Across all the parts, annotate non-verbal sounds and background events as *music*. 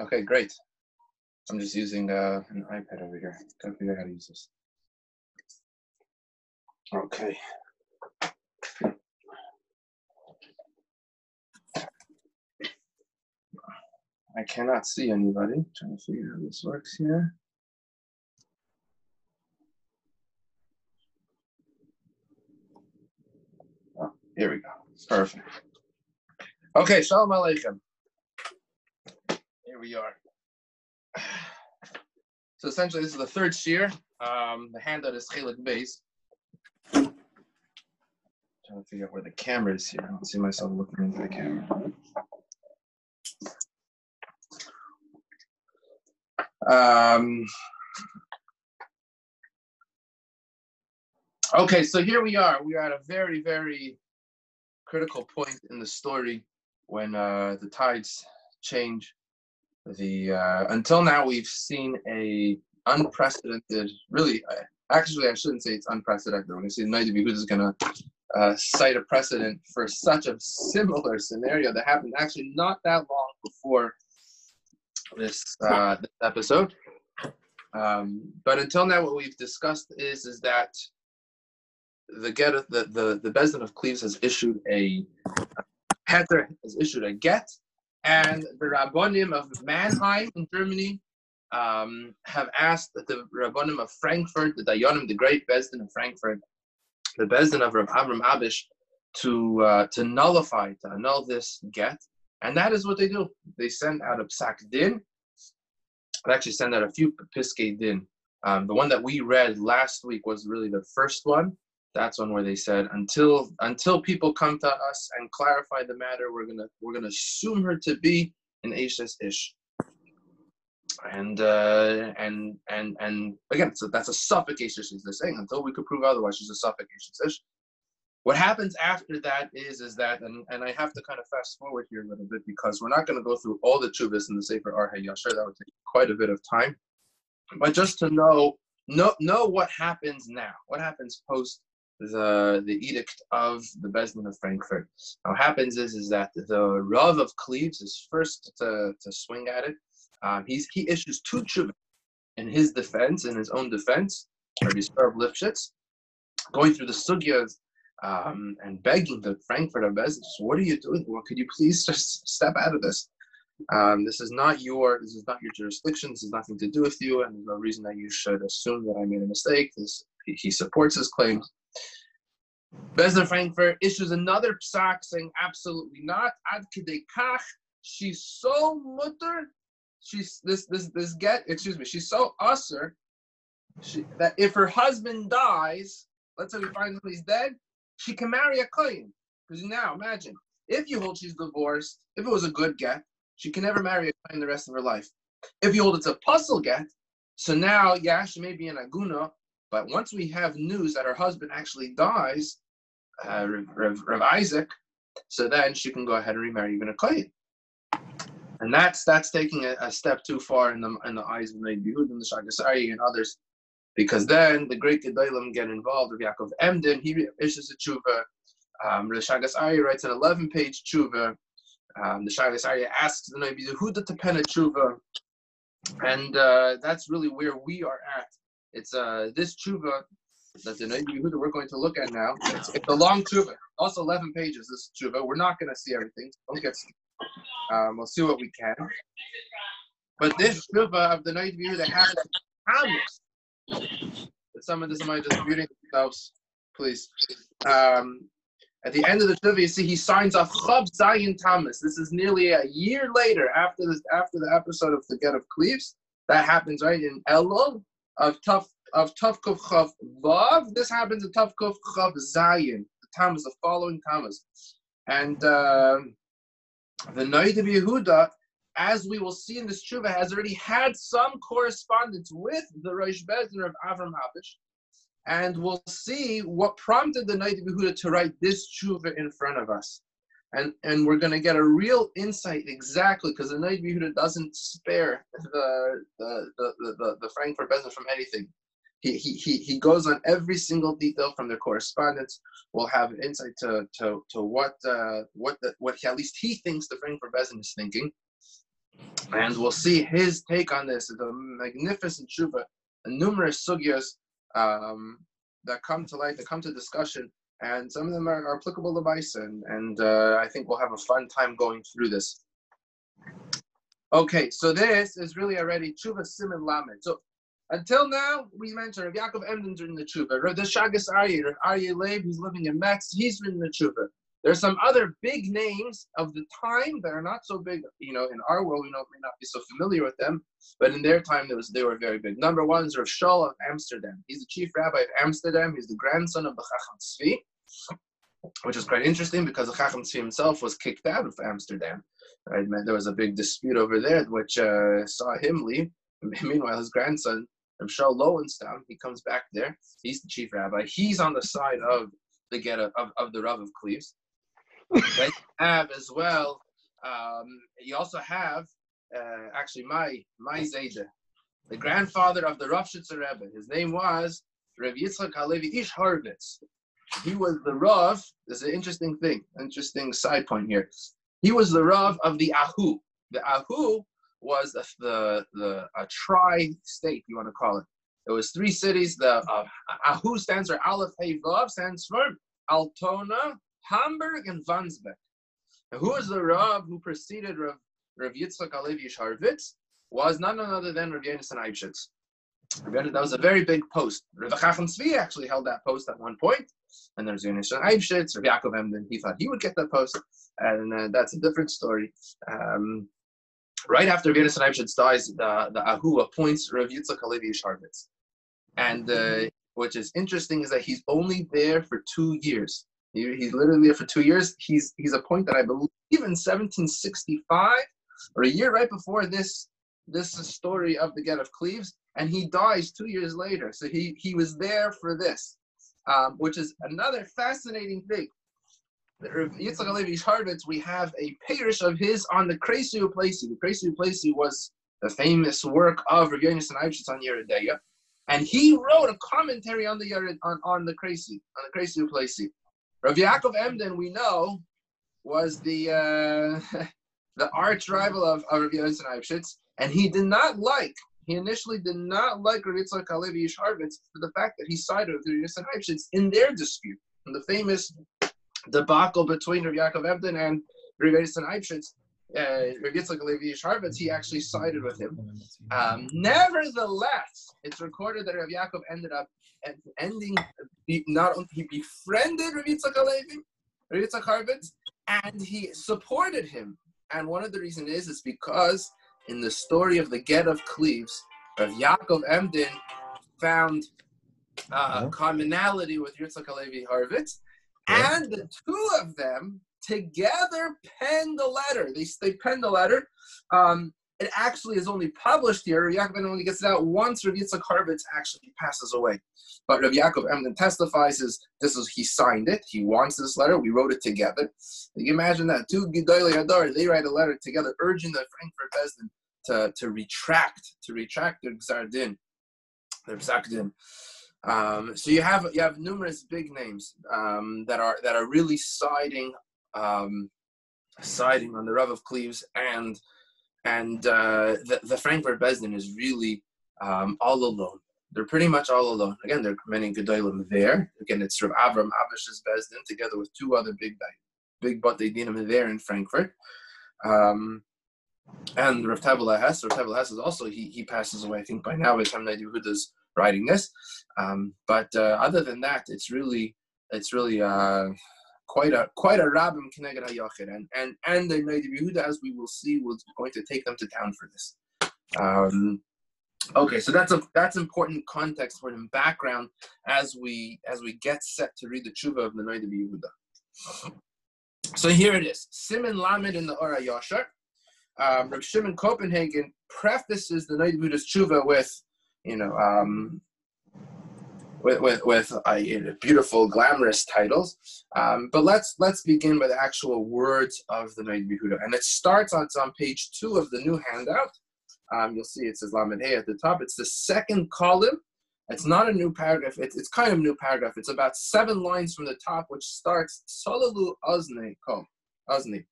Okay, great. I'm just using uh, an iPad over here. Gotta figure out how to use this. Okay. I cannot see anybody. Trying to figure out how this works here. Oh, here we go. Perfect. Okay, Shalom Aleichem. Here we are. *sighs* So essentially, this is the third shear. Um, the handout is Chelik base. Trying to figure out where the camera is here. I don't see myself looking into the camera. Um, okay, so here we are. We are at a very, very critical point in the story when uh, the tides change. The uh, until now we've seen a unprecedented, really. Uh, actually, I shouldn't say it's unprecedented. When I say Naidi Behud is going to uh, cite a precedent for such a similar scenario that happened actually not that long before this, uh, this episode. Um, but until now, what we've discussed is is that the get the the the Bezdin of Cleves has issued a Heter has issued a get, and the Rabbonim of Mannheim in Germany um, have asked the Rabbonim of Frankfurt, the Dayanim, the great Bezdin of Frankfurt, the Bezdin of Rav Avram Abish, to uh, to nullify, to annul this get, and that is what they do. They send out a psak din. They actually send out a few piskei din. Um, the one that we read last week was really the first one that's one where they said until until people come to us and clarify the matter, we're gonna we're gonna assume her to be an Ashes ish. And uh, and and and again, so that's a suffocation. They're saying until we could prove otherwise, she's a suffocation ish. What happens after that is is that, and, and I have to kind of fast forward here a little bit because we're not going to go through all the chuvas in the Sefer Arhe Yashar. That would take quite a bit of time. But just to know know know what happens now, what happens post the the edict of the Bezdin of Frankfurt. Now, what happens is is that the Rav of Cleves is first to, to swing at it. Um, he's he issues two tshuva in his defense, in his own defense, Rabbi of Lifshitz, going through the sugyas um, and begging the Frankfurt of what are you doing? Well, could you please just step out of this? Um, this is not your this is not your jurisdiction. This has nothing to do with you, and there's no reason that you should assume that I made a mistake. This he, he supports his claims. Bezdin Frankfurt issues another psak saying absolutely not. Ad kach, she's so mutter. She's this this this get excuse me. She's so usher she, that if her husband dies, let's say we find he's dead, she can marry a kohen. Because now imagine if you hold she's divorced, if it was a good get, she can never marry a kohen the rest of her life. If you hold it's a puzzle get, so now yeah, she may be an aguna, but once we have news that her husband actually dies, uh, Rev, Rev, Isaac, so then she can go ahead and remarry even a kohen. And that's that's taking a, a, step too far in the in the eyes of the Yehud and the Shagas Aryeh and others, because then the great Gedalim get involved. Rav Yaakov Emden he issues a tshuva. Um, the Shagas Aryeh writes an 11-page tshuva. Um, the Shagas Aryeh asks the Nabi Yehuda to pen a tshuva, and uh, that's really where we are at it's uh this tshuva that the Yehuda we're going to look at now. It's, it's a long tshuva, also 11 pages. This tshuva, we're not going to see everything. Don't get. Um, we'll see what we can. But this tshuva of the Noid Yehuda has Tammuz. Some of this might just muting themselves, please. Um, at the end of the tshuva, you see he signs off Chav Zion Thomas. This is nearly a year later after this after the episode of the Get of Cleves. That happens right in Elul of Tuf of Tufkuf Chav Vav. This happens in Tufkuf Chav Zayin. The Tammuz, the following Tammuz. And uh, the Noid of Yehuda, as we will see in this tshuva, has already had some correspondence with the Rosh Bezdin of Avram Abish. And we'll see what prompted the Noid of Yehuda to write this tshuva in front of us and and we're going to get a real insight exactly because the Yehuda doesn't spare the the the the, the Frankfurt business from anything. He, he, he, he goes on every single detail from their correspondence. We'll have insight to to, to what uh, what the, what he, at least he thinks the Frankfurt Bezin is thinking. And we'll see his take on this. A magnificent tshuva, numerous sugyas um, that come to light, that come to discussion, and some of them are, are applicable to bison. And uh, I think we'll have a fun time going through this. Okay, so this is really already tshuva simin lamed. So until now, we mentioned Rav Yaakov Emden's in the tshuva. Rav Shagas Aryeh, Rav Aryeh Leib, who's living in Metz, he's in the tshuva. There's some other big names of the time that are not so big, you know, in our world, we know, may not be so familiar with them, but in their time, was, they were very big. Number one is Rav Shaul of Amsterdam. He's the chief rabbi of Amsterdam. He's the grandson of the Chacham Tzvi, which is quite interesting because the Chacham Tzvi himself was kicked out of Amsterdam. Right? There was a big dispute over there, which uh, saw him leave. *laughs* Meanwhile, his grandson, Rav Shaul Lowenstein, he comes back there. He's the chief rabbi. He's on the side of the get of, of the Rav of Cleves. They have as well. Um, you also have uh, actually my my Zayda, the grandfather of the Ravshitzer Rebbe. His name was Rav Yitzchak Halevi Ish Horvitz. He was the Rav. There's an interesting thing, interesting side point here. He was the Rav of the Ahu. The Ahu was the the, a tri-state, you want to call it. There was three cities. The uh, Ahu stands for Aleph Hey Vav, stands for Altona, Hamburg, and Wandsbek. Now, who is the Rav who preceded Rav, Rav Yitzchak Alevi Sharvitz? Was none other than Rav Yonasan Eibshitz. That was a very big post. Rav Chacham Tzvi actually held that post at one point, and there's Yonasan Eibshitz, Rav Yaakov Emden. He thought he would get that post, and uh, that's a different story. Um, right after Rav Yonasan Eibshitz dies, the, the Ahu appoints Rav Yitzchak Alevi Sharvitz. And uh, which is interesting is that he's only there for two years. He, he's literally there for two years. He's he's appointed, I believe, in 1765 or a year right before this this story of the Get of Cleves, and he dies two years later. So he he was there for this, um, which is another fascinating thing. Yitzchak Alevi Harvitz, we have a parish of his on the Kresu Plesi. The Kresu Plesi was the famous work of Rav Yonasan Eibshitz on Yoreh De'ah. And he wrote a commentary on the on, on the Kresu, on the Kresu Plesi. Rav Yaakov Emden, we know, was the uh, *laughs* the arch rival of, of Rav Yonasan Eibshitz, and he did not like, he initially did not like Rav Yitzchak Halevi Yisharvitz for the fact that he sided with Rav Yonasan Eibshitz in their dispute, in the famous debacle between Rav Yaakov Emden and Rav Yonasan Eibshitz. Uh, Yitzchak Halevi Yisharvitz, he actually sided with him. Um, nevertheless, it's recorded that Rav Yaakov ended up ending he not only he befriended Rav Yitzchak Halevi, Rav Yitzchak Harvitz, and he supported him. And one of the reasons is is because in the story of the Get of Cleves, Rav Yaakov Emden found uh, a commonality with Yitzchak Halevi Harvitz, and the two of them together penned the letter. They, they penned a letter. Um, it actually is only published here. Rav Yaakov only gets it out once Rav Yitzchak Harvitz actually passes away. But Rav Yaakov Emden testifies is this is he signed it. He wants this letter. We wrote it together. You imagine that two Gedolei Hadar they write a letter together urging the Frankfurt Bezdin to, to retract to retract their Gzardin, their Psakdin. Um, so you have you have numerous big names um, that are that are really siding um, siding on the Rav of Cleves and and uh, the, the Frankfurt Bezdin is really um, all alone. They're pretty much all alone. Again, there are many Gedolim there. Again, it's Rav Avram Abish's Bezdin together with two other big big Batei there in Frankfurt. Um, and Rav Tabla Hess, Rav Tabla Hess is also, he, he passes away, I think, by now, by the time Nadi Huda's writing this. Um, but uh, other than that, it's really, it's really, uh, quite a quite a rabbim connected hayachid, and and and the Neidiv Yehuda, as we will see, was going to take them to town for this. Um, okay, so that's a that's important context for them background as we as we get set to read the tshuva of the Neidiv Yehuda. So here it is, Simon Lamed in the Ora Yashar. Um, Rav Shimon Copenhagen prefaces the Neidiv Yehuda's tshuva with, you know, um, with with, with uh, beautiful, glamorous titles. Um, but let's let's begin with actual words of the Noid Yehuda, and it starts on on page two of the new handout. Um, you'll see it says Lamed Hey at the top. It's the second column. It's not a new paragraph. It's, it's kind of a new paragraph. It's about seven lines from the top, which starts Salalu Ozni Kom Ozni.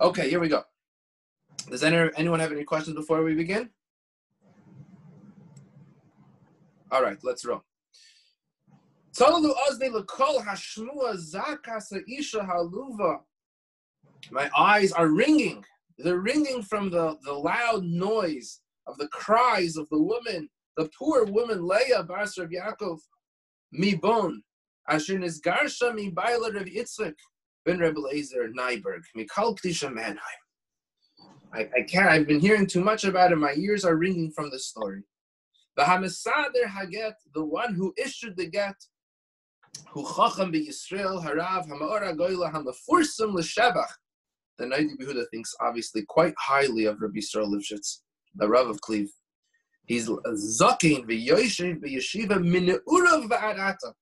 Okay, here we go. Does any, anyone have any questions before we begin? All right, let's roll. My eyes are ringing. They're ringing from the, the loud noise of the cries of the woman, the poor woman Leah Bas of Yaakov, mi bon, asher nisgarsha mi baila Rav Yitzchak ben Rebbe Lezer Nyberg, mi kal kdisha Manheim. I, I can't, I've been hearing too much about it. My ears are ringing from the story. The Hamasader Haget, the one who issued the get, who Chacham Yisrael, Harav, Hamaora Goyla, Hamafursim L'Shevach. The Naidi Behuda thinks obviously quite highly of Rabbi Yisrael Lifshitz, the Rav of Cleve. He's Zakin v'yoshev v'yeshiva min'urav v'arata.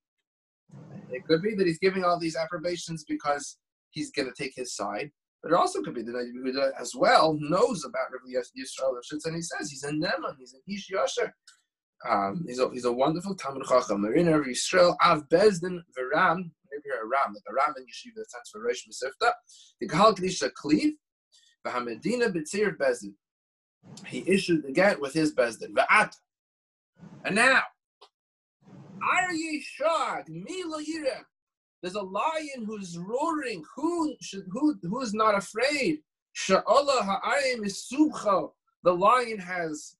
It could be that he's giving all these approbations because he's going to take his side, but it also could be that Naidi Behuda as well knows about Rabbi Yisrael Lifshitz, and he says he's a Neman, he's an Ish Yosher. Um, he's, a, he's a wonderful Talmud Chacham. Marin of Yisrael, Av Bezdin Veram, maybe a Ram, like a Ram in Yeshiva that stands for Rosh Mesifta. The Kahal Kedisha Kliv, Vahamedina B'tzir Bezdin. He issued the get with his Bezdin. Va'at. And now, Are ye shocked? Mila Yira. There's a lion who's roaring. Who should, who who is not afraid? Sha'Allah ha'ayim is. The lion has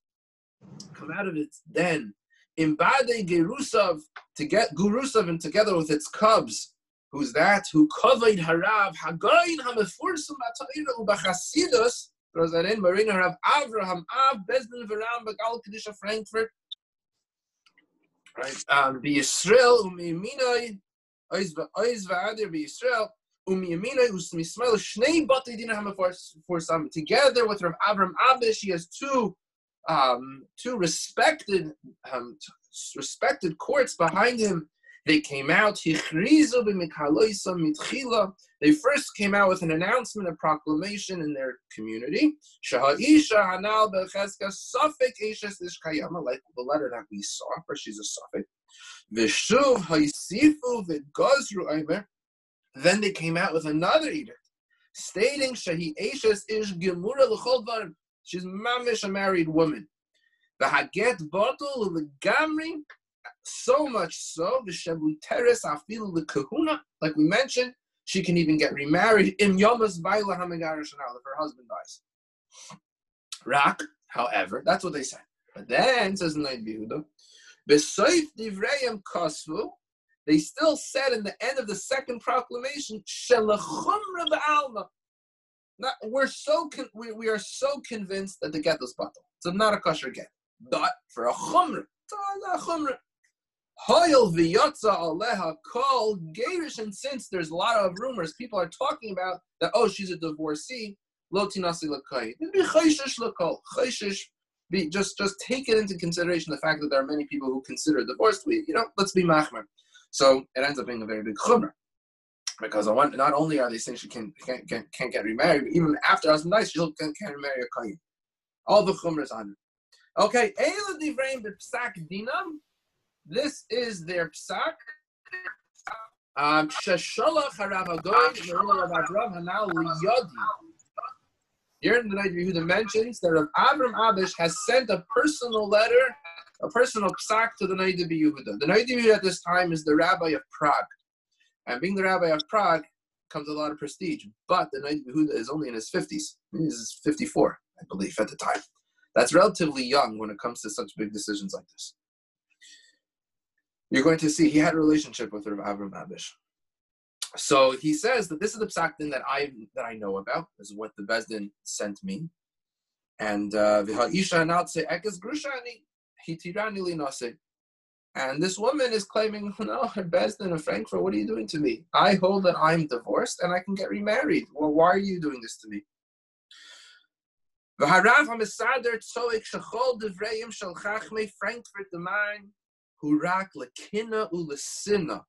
come out of its den. Imbade Gerusav to get Gurusav and together with its cubs. Who's that? Who covered Harav Hagayin Hamefursum Atayra Ubachasidus. Throws that in. Marina Harav Avraham Av Bezdin Varam Bagal Kedisha Frankfurt. Right. Um, Be Yisrael Umiminai Oiz Va'adir Be Yisrael Umiyaminai Usmismail Shnei Bati Dina Hamefursam. Together with Rav Avram Abish, he has two um, two respected um, respected courts behind him. They came out. They first came out with an announcement, a proclamation in their community. Like the letter that we saw, where she's a suffix. Then they came out with another edict, stating Shahi Ashes ish gemura She's mamish a married woman. The haget bottle of the gamri, so much so the shebuteres afil the kahuna, like we mentioned, she can even get remarried in yomas baila hamegarish if her husband dies. Rak, however, that's what they say. But then says Yehuda, besoif divrayim kosvu. They still said in the end of the second proclamation, shelachumra ba'alma not, we're so con- we, we are so convinced that the get is batal. So not a kosher get. But for a chumrah, a chumrah. Hoyel v'yotza aleha kol gerish, and since there's a lot of rumors, people are talking about that. Oh, she's a divorcee. Lo tinasi lakai. Be chayshish lakol. Chayshish. Be just just take it into consideration the fact that there are many people who consider divorced. We you know let's be machmer. So it ends up being a very big chumrah because I want, not only are they saying she can, can't, can't, can't get remarried, but even after husband dies, she can't, can't remarry a kohen. All the chumras on it. Okay, Eila Divrain Psak Dinam. This is their psak. Um, Shesholach Harav Agoy Rav Avram Hanal Liyodi. Here in the night Yehuda mentions that Rav Avram Abish has sent a personal letter, a personal psak to the of Yehuda. The night Yehuda at this time is the rabbi of Prague. And being the rabbi of Prague comes a lot of prestige. But the Naid Yehuda is only in his 50s. He's 54, I believe, at the time. That's relatively young when it comes to such big decisions like this. You're going to see he had a relationship with Rav Avram Abish. So he says that this is the psak that I that I know about. This is what the Bezdin sent me. And uh, and this woman is claiming, *laughs* no, her Bezdin of Frankfurt, what are you doing to me? I hold that I'm divorced and I can get remarried. Well, why are you doing this to me? V'harav ha'mesader tzoik shechol devreim shel chachmei Frankfurt deman hurak lekina ulesina.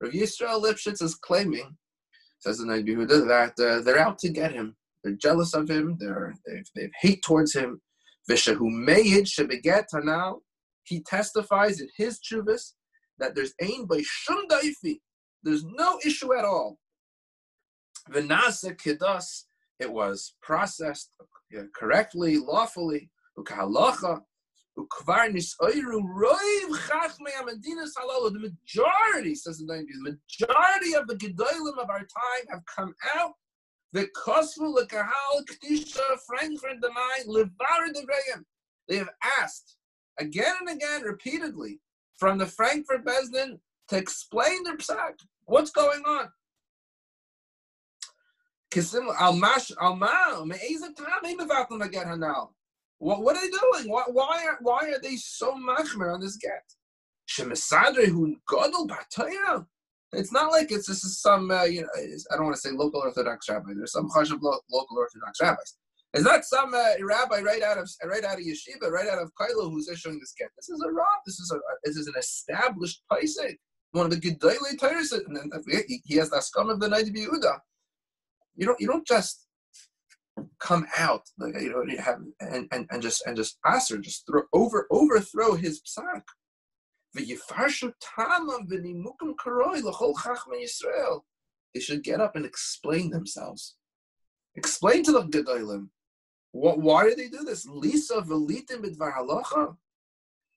Rav Yisrael Lipshitz is claiming, says the Nabi Yehuda, that uh, they're out to get him. They're jealous of him. They're, they've, they've hate towards him. Vishahu meyid shebeget hanal he testifies in his chuvas that there's ain by shum daifi. There's no issue at all. Vinasa kidas, it was processed uh, correctly, lawfully, ukahalacha. The majority, says the 90s, the majority of the gedolim of our time have come out. The kosvu lekahal k'tisha Frankfurt the levar devrayim. They have asked again and again, repeatedly, from the Frankfurt Besdin to explain their psak. What's going on? What, what are they doing? Why, why, are, why are they so machmer on this get? It's not like it's this is some uh, you know I don't want to say local Orthodox rabbi. There's some chashav local Orthodox rabbis. It's not some uh, rabbi right out of right out of yeshiva, right out of Kailo who's issuing this get. This is a rab. This is a this is an established paisik, one of the gedolei Torahs, and he, has the scum of the night of Yehuda. You don't you don't just come out like you know have and, and, and just and just aser just throw over overthrow his psak. They should get up and explain themselves. Explain to the Gedolim what, why do they do this? Lisa velitim bidvar halacha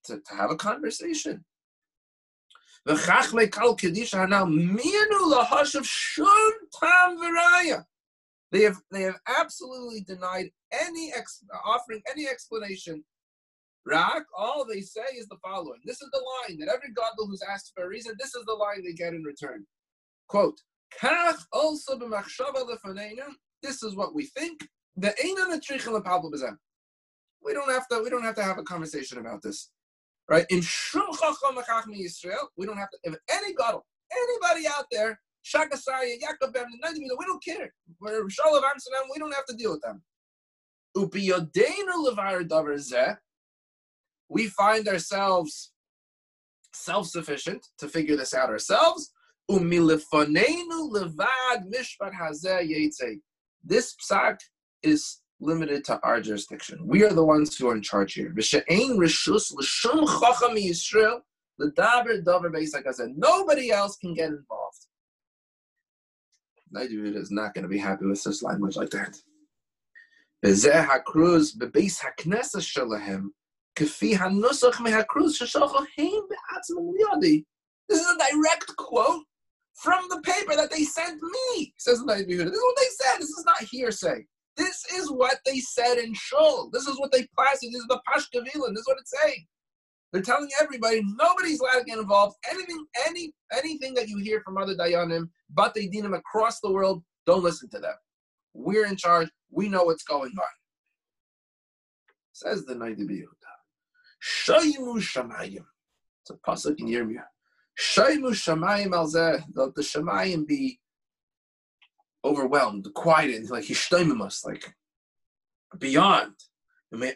to, have a conversation. They have they have absolutely denied any ex, offering any explanation. Rak, all they say is the following. This is the line that every godly who's asked for a reason, this is the line they get in return. Quote, Kach also This is what we think. The We don't have to. We don't have to have a conversation about this, right? In Shum Chacham Yisrael, we don't have to. If any god, anybody out there, Shakasaya, Yaakov, we don't care. We're Shalav Amsterdam. We don't have to deal with them. We find ourselves self-sufficient to figure this out ourselves. This psak is limited to our jurisdiction. We are the ones who are in charge here. Nobody else can get involved. Nigeria is not going to be happy with such language like that. This is a direct quote from the paper that they sent me, says the This is what they said. This is not hearsay. This is what they said in Shul. This is what they plastered. This is the Pashkavilan. This is what it's saying. They're telling everybody nobody's allowed to get involved. Anything, any, anything that you hear from other dayanim, but they deem them across the world, don't listen to them. We're in charge. We know what's going on. Says the Naidi Yehuda. Shayimu Shamayim. It's a pasuk in Yirmiyah. Shayimu Shamayim alzeh. Let the Shamayim be overwhelmed, quieted, like hishtoimimus, like beyond. Because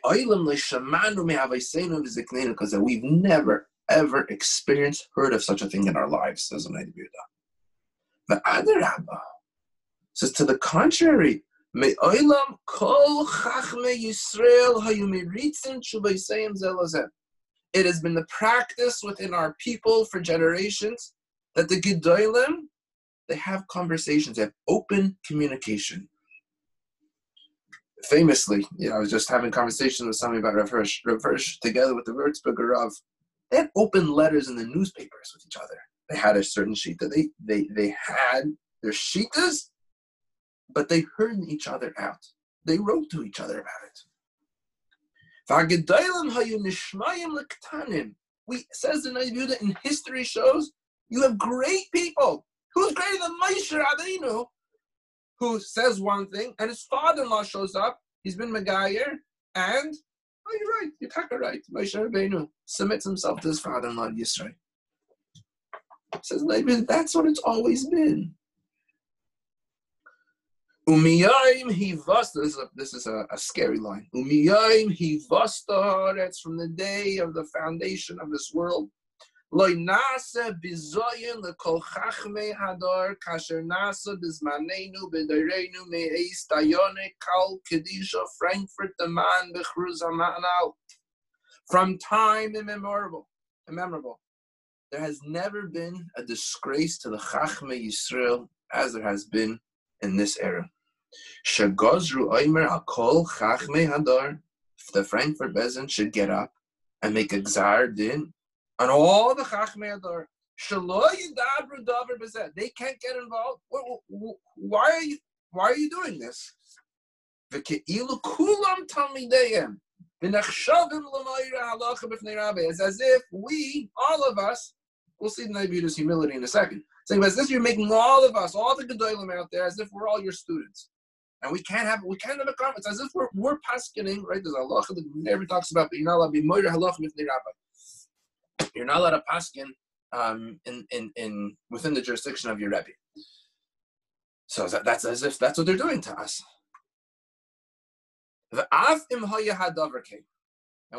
we've never, ever experienced, heard of such a thing in our lives, says The other Rabba says to the contrary, it has been the practice within our people for generations that the Gedolim they have conversations, they have open communication. Famously, you know, I was just having conversations with somebody about Rav Hirsch, Rav Hirsch together with the Würzburger Rav. They had open letters in the newspapers with each other. They had a certain sheet that they they they had their sheetas, but they heard each other out. They wrote to each other about it. We says the Nabi in history shows you have great people Who's greater than Moshe Rabbeinu, who says one thing, and his father-in-law shows up. He's been Megayer, and oh, you're right. You're of right. Moshe Rabbeinu submits himself to his father-in-law Yisro. Says that's what it's always been. Umiyayim he vasta. This is a, this is a, a scary line. Umiyayim he vasta. That's from the day of the foundation of this world. Loy nasa bizoyin lekol chachme hador kasher nasa bizmanenu b'dareinu me'eis dayone kal kedisha Frankfurt the man bechruz out. From time immemorable, immemorable, there has never been a disgrace to the Chachme Yisrael as there has been in this era. Shagozru Oimer Akol Chachme Hadar. If the Frankfurt Bezin should get up and make a gzar din on all the Chachme Hadar. They can't get involved. Why are you? Why are you doing this? As if we, all of us, we'll see the Nabi's humility in a second. Saying as if you're making all of us, all the Gedolim out there, as if we're all your students. And we can't have we can't have a conference as if we're we're paskining, right? There's a halacha that never talks about, but you're not allowed to be halacha with rabbi. You're not allowed to paskin um, in, in in within the jurisdiction of your rebbe. So that, that's as if that's what they're doing to us. Now,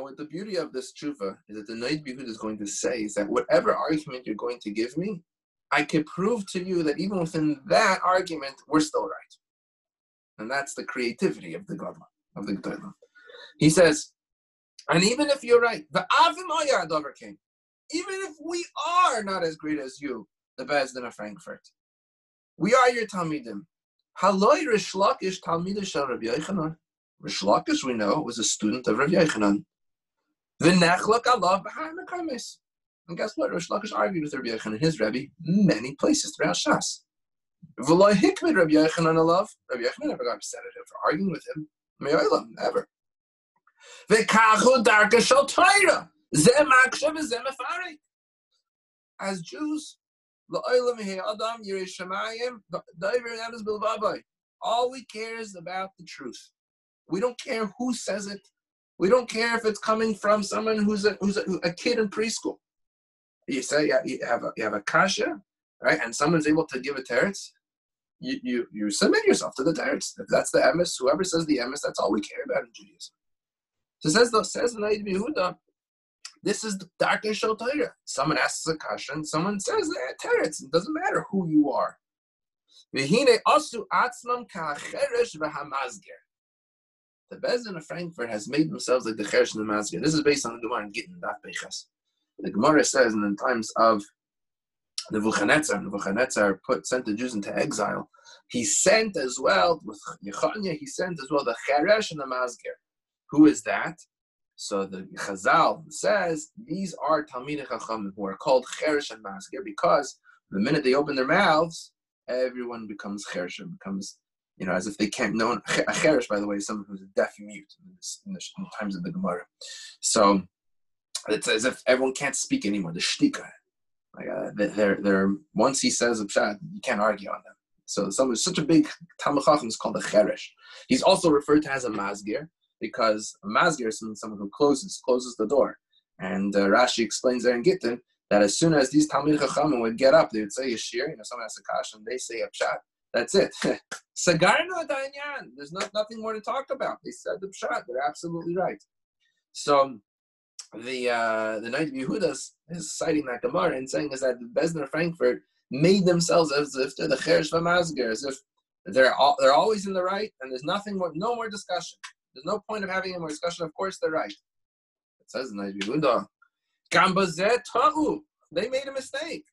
what the beauty of this tshuva is that the Noid Bihud is going to say is that whatever argument you're going to give me, I can prove to you that even within that argument, we're still right. And that's the creativity of the Gadol, of the Gedolim. He says, and even if you're right, the Avim came. Even if we are not as great as you, the Bezdin of Frankfurt, we are your Talmidim. Haloi Rish Lakish Talmidish Rabbi Yochanan. Rish Lakish, we know, was a student of Rabbi Yochanan. V'nechlak Allah b'har mekamis. And guess what? Rish Lakish argued with Rabbi Yochanan, and his Rebbe, many places throughout Shas. V'loi hikmid Rabbi Yochanan Allah. Rabbi Yochanan never got upset at him for arguing with him. Me'olam, never. V'kachu darka shal. As Jews, all we care is about the truth. We don't care who says it. We don't care if it's coming from someone who's a, who's a, a kid in preschool. You say you have a, you have a kasha, right? And someone's able to give a teretz. You, you, you submit yourself to the teretz. If that's the emes, whoever says the emes, that's all we care about in Judaism. So says the says the this is the Darkei Shal Torah. Someone asks a question, someone says that teretz. It doesn't matter who you are. The Bezin of Frankfurt has made themselves like the Cheresh and the Mazger. This is based on the Gemara in Gittin, Daf Beches. The Gemara says in the times of Nebuchadnezzar, Nebuchadnezzar put sent the Jews into exile. He sent as well with Yechanya. He sent as well the Cheresh and the Mazger. Who is that? So the Chazal says these are Talmidei Chachamim who are called Cheresh and Masker because the minute they open their mouths, everyone becomes Cheresh and becomes, you know, as if they can't know. A Cheresh, by the way, is someone who's deaf and mute in, in, the, times of the Gemara. So it's as if everyone can't speak anymore. The shtika, like uh, they're they're once he says a pshat, you can't argue on them. So someone such a big Talmud Chacham is called a Cheresh. He's also referred to as a Masgir because masgir is someone who closes closes the door. And uh, Rashi explains there in Gittin that as soon as these Talmid Chachamim would get up, they would say Yashir, you know, someone has a kash, and they say a pshat. That's it. *laughs* Sagarno Dayan. There's not, nothing more to talk about. They said the pshat. They're absolutely right. So the uh, the Night of Yehudas is citing that Gemara and saying is that the Besner Frankfurt made themselves as if they're the Cheresh Vamazger, as if they're all, they're always in the right, and there's nothing more, no more discussion. There's no point of having a more discussion. Of course, they're right. It says in the They made a mistake.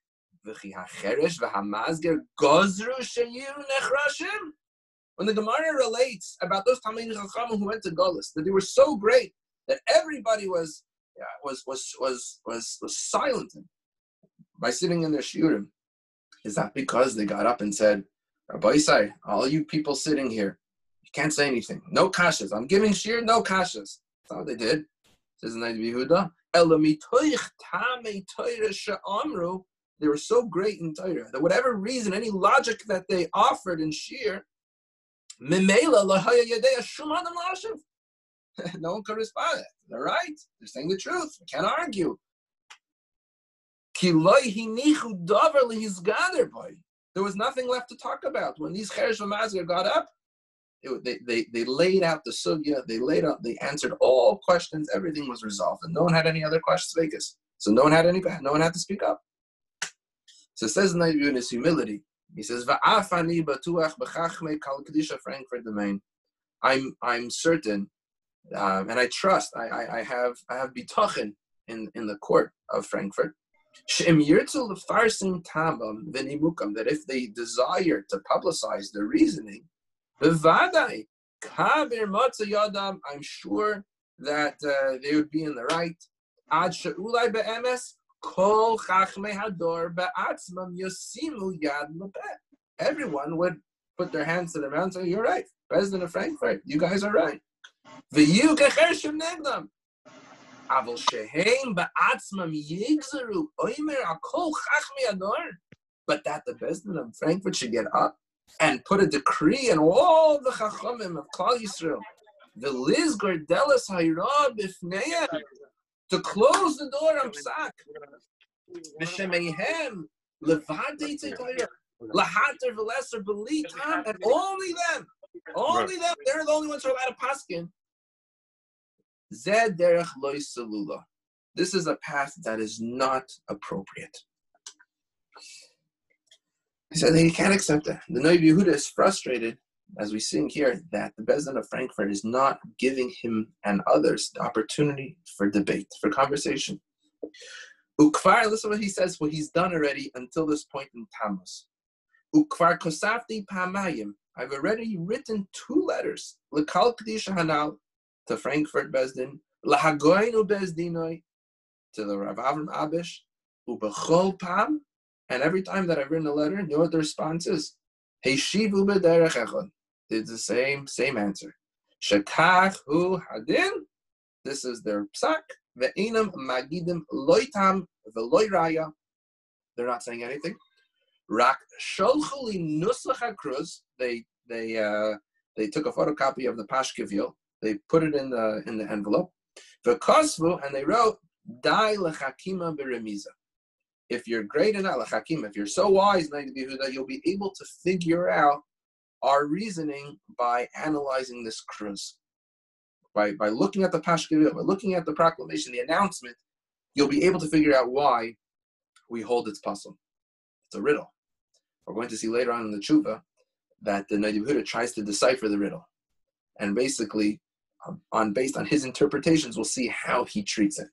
When the Gemara relates about those Talmud Chachamim who went to Golis, that they were so great that everybody was yeah, was was was was was silent by sitting in their shiurim. Is that because they got up and said, Rabbi Isai, all you people sitting here, you can't say anything. No kashas. I'm giving sheer, no kashas. That's how they did. Says the Yehuda. They were so great in Torah that whatever reason, any logic that they offered in sheer, *laughs* no one could respond. They're right. They're saying the truth. We can't argue. There was nothing left to talk about. When these Cheresh Mazir got up, it, they, they, they laid out the sugya, they laid out, they answered all questions, everything was resolved, and no one had any other questions Vegas. So no one had any, no one had to speak up. So it says in his humility, he says, "Va'afani batuach b'chachme kal kedisha Frankfurt domain." I'm I'm certain, um, and I trust. I, I, I have I have bitochen in in the court of Frankfurt. Shem yirtzu lefarsim tabam v'nimukam that if they desire to publicize their reasoning, Bevadai, kabir yadam. I'm sure that uh, they would be in the right. Ad she'ulai be'emes kol hador be'atzmam yosimu yad. Everyone would put their hands to their mouth and say, "You're right, President of Frankfurt. You guys are right." V'yu kechershim negdam. Aval sheheim be'atzmam yigzeru oimer akol chachmei hador. But that the President of Frankfurt should get up and put a decree in all the Chachamim of Klal Yisrael, the Lizgar Delas Hayra Bifneya, to close the door on Psak. B'Shemeihem, Levadei Tzaytoyer, Lahater V'Leser B'Litam, and only them, only them, they're the only ones who are allowed to paskin. Zed Derech Loy Salula. This is a path that is not appropriate. He said he can't accept that. The Noib Yehuda is frustrated, as we sing here, that the Bezdin of Frankfurt is not giving him and others the opportunity for debate, for conversation. Ukvar, listen what he says, what he's done already until this point in Tammuz. Ukvar kosafti pamayim. I've already written two letters. Lekal Kedisha Hanal to Frankfurt Bezdin, Lahagoinu Bezdinoi to the Rav Avram Abish, Ubechol Pam and every time that I've written a letter, you know what the response is? Heishivu b'derech echad. It's the same, same answer. Shekach hu hadin. This is their psak. Ve'inam magidim loitam ve'loi raya. They're not saying anything. Rak sholchuli nusach hakruz. They they uh, they took a photocopy of the pashkevil. They put it in the in the envelope. Ve'kosvu and they wrote dai lechakima beremiza if you're great in hakim, if you're so wise, that you'll be able to figure out our reasoning by analyzing this cruise. By, by looking at the Pashkevil, by looking at the proclamation, the announcement, you'll be able to figure out why we hold its puzzle. It's a riddle. We're going to see later on in the tshuva that the Nadiv Huda tries to decipher the riddle. And basically, um, on based on his interpretations, we'll see how he treats it.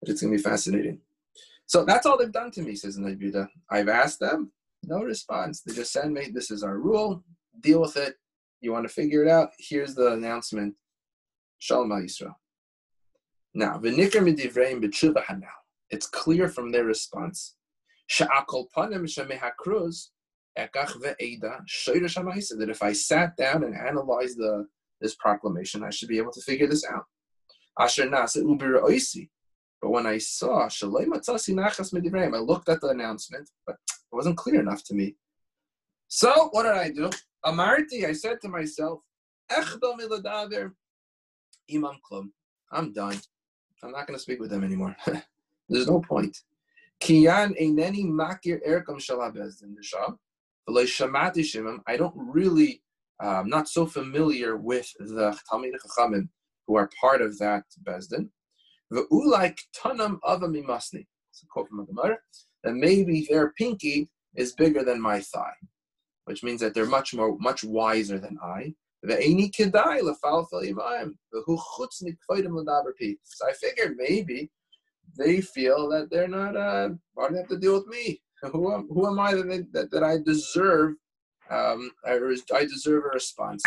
But it's going to be fascinating. So that's all they've done to me, says Nabuda. I've asked them, no response. They just send me, this is our rule, deal with it. You want to figure it out? Here's the announcement. Shalom Yisrael. Now. It's clear from their response. That if I sat down and analyzed the this proclamation, I should be able to figure this out. But when I saw Shaloi Matzasi Nachas Medivrayim, I looked at the announcement, but it wasn't clear enough to me. So what did I do? Amarti, I said to myself, Imam Klum. I'm done. I'm not going to speak with them anymore. *laughs* There's no point. Kiyan Eineni Makir Erkam Shalabezdin Dishab. I don't really, uh, I'm not so familiar with the Talmid Chachamim who are part of that Bezdin. Ve'ulai tanam avamimasni. It's a mimasni. That's a quote from the Gemara. And maybe their pinky is bigger than my thigh, which means that they're much more, much wiser than I. So I figured maybe they feel that they're not, uh, why do they have to deal with me? Who am, who am I that, that, that I deserve, um, I, I deserve a response?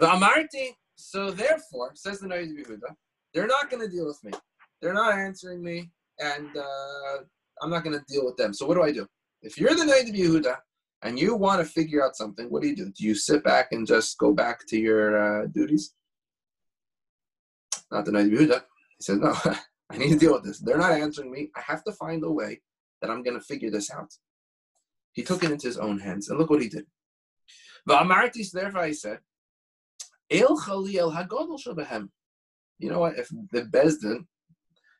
The Amarti, so therefore, says the Noid Yehuda, they're not going to deal with me. They're not answering me, and uh, I'm not going to deal with them. So what do I do? If you're the Noid Yehuda and you want to figure out something, what do you do? Do you sit back and just go back to your uh, duties? Not the Noid Yehuda. He says, no, *laughs* I need to deal with this. They're not answering me. I have to find a way that I'm going to figure this out. He took it into his own hands, and look what he did. V'amartis, therefore I said, El Shabahem. You know what? If the Bezdin,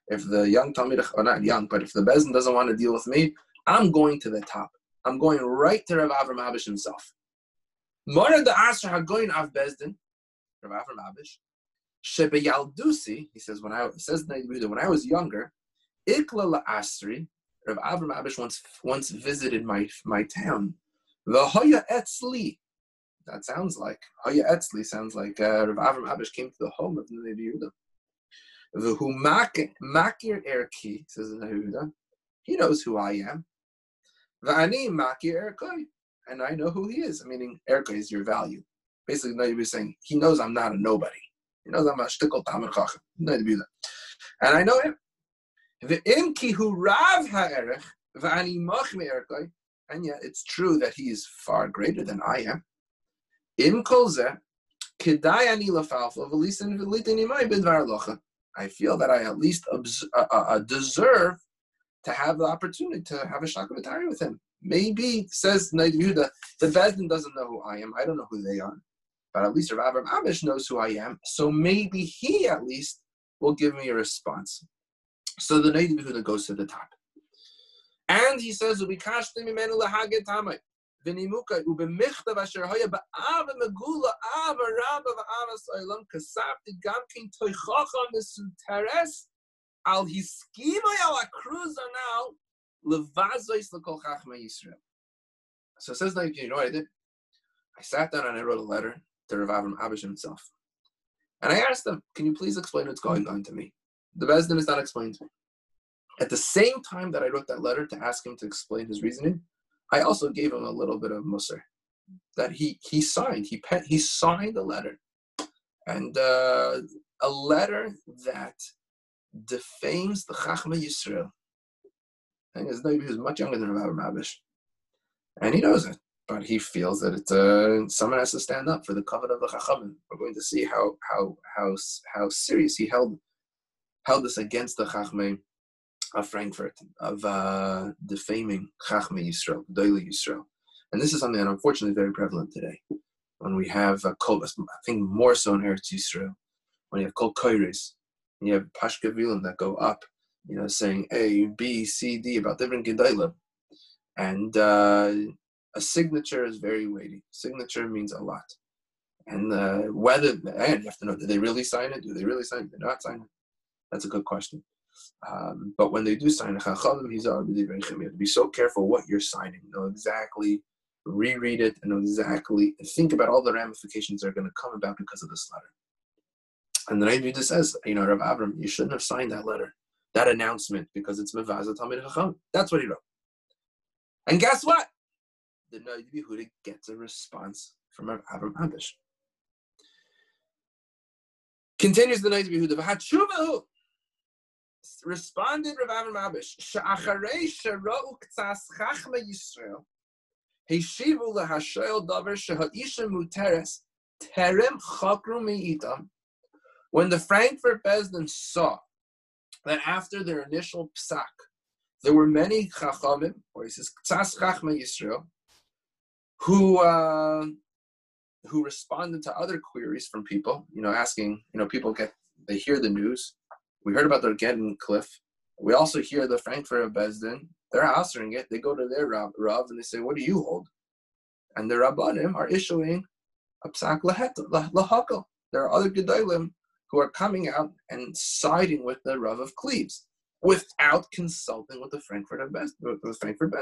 if the young Talmid, or not young, but if the Bezdin doesn't want to deal with me, I'm going to the top. I'm going right to Rav Avram Abish himself. Mora the Asher Hagoyin Av Bezdin, Rav Avram Abish, Shebe Yaldusi, he says, when I, says when I was younger, Ikla La Asri, Rav Avram Abish once, once visited my, my town. hoya etzli, that sounds like Haya Etzli sounds like uh, Rav Avram Abish came to the home of the Nevi Yehuda. Makir erki says the Yehuda. He knows who I am. V'ani makir erkoi. And I know who he is. Meaning, erkoi is your value. Basically, Noid is saying, he knows I'm not a nobody. He knows I'm a shtickle tamar chacham. And I know him. V'im ki hu rav ha'erech, v'ani mach erkoi. And yet, it's true that he is far greater than I am. Im kol zeh, kedai ani lafalfa, v'lisin v'litin imai bidvar locha. I feel that I at least obs- uh, uh, uh deserve to have the opportunity to have a shakavatari with him. Maybe, says Naid Yehuda, the Bezdin doesn't know who I am. I don't know who they are. But at least Rav Avram Abish knows who I am. So maybe he at least will give me a response. So the Naid Yehuda goes to the top. And he says, megula rabba kasapti gamkin al levazois chachma Yisrael. So it says like, you know what I did? I sat down and I wrote a letter to Rav Avram Abish himself. And I asked him, can you please explain what's going on to me? The Bezdin is not explained to me. At the same time that I wrote that letter to ask him to explain his reasoning, I also gave him a little bit of musr that he he signed. He pen, he signed a letter, and uh, a letter that defames the Chachma Yisrael. And his name is much younger than Rabbi Mabish, and he knows it, but he feels that it's uh, someone has to stand up for the covenant of the Chachamim. We're going to see how how how how serious he held held this against the Chachmim of Frankfurt, of uh, defaming Chachme Yisrael, Doili Yisrael. And this is something that unfortunately is very prevalent today. When we have, uh, kol, I think more so in Eretz Yisrael, when you have Kol you have Pashkavilim that go up, you know, saying A, B, C, D about different Gedalim. And uh, a signature is very weighty. Signature means a lot. And uh, whether, and you have to know, did they really sign it? Do they really sign it? Did they not sign it? That's a good question. Um, but when they do sign a chachamim, he's already very You have to be so careful what you're signing. Know exactly, reread it, and know exactly, think about all the ramifications that are going to come about because of this letter. And the Rebbe says, you know, Rav Avram, you shouldn't have signed that letter, that announcement, because it's mevaza tamid chacham. That's what he wrote. And guess what? The Noid Yehuda gets a response from Rav Avram Abish. Continues the Noid Yehuda, responded Rav Avram Abish, "Sha'acharei shera'u k'tzas chachma Yisrael, heshivu lahashoel davar sheha'isha muteres terem chakru me'itam." When the Frankfurt Bezdin saw that after their initial psak, there were many chachamim, or he says k'tzas chachma Yisrael, who uh, who responded to other queries from people, you know, asking, you know, people get they hear the news we heard about the Geddon cliff. We also hear the Frankfurt Bezdin. They're answering it. They go to their Rav, Rav and they say, What do you hold? And the Rabbanim are issuing a psak lahakal. There are other Gedolim who are coming out and siding with the Rav of Cleves without consulting with the Frankfurt with the Frankfurt.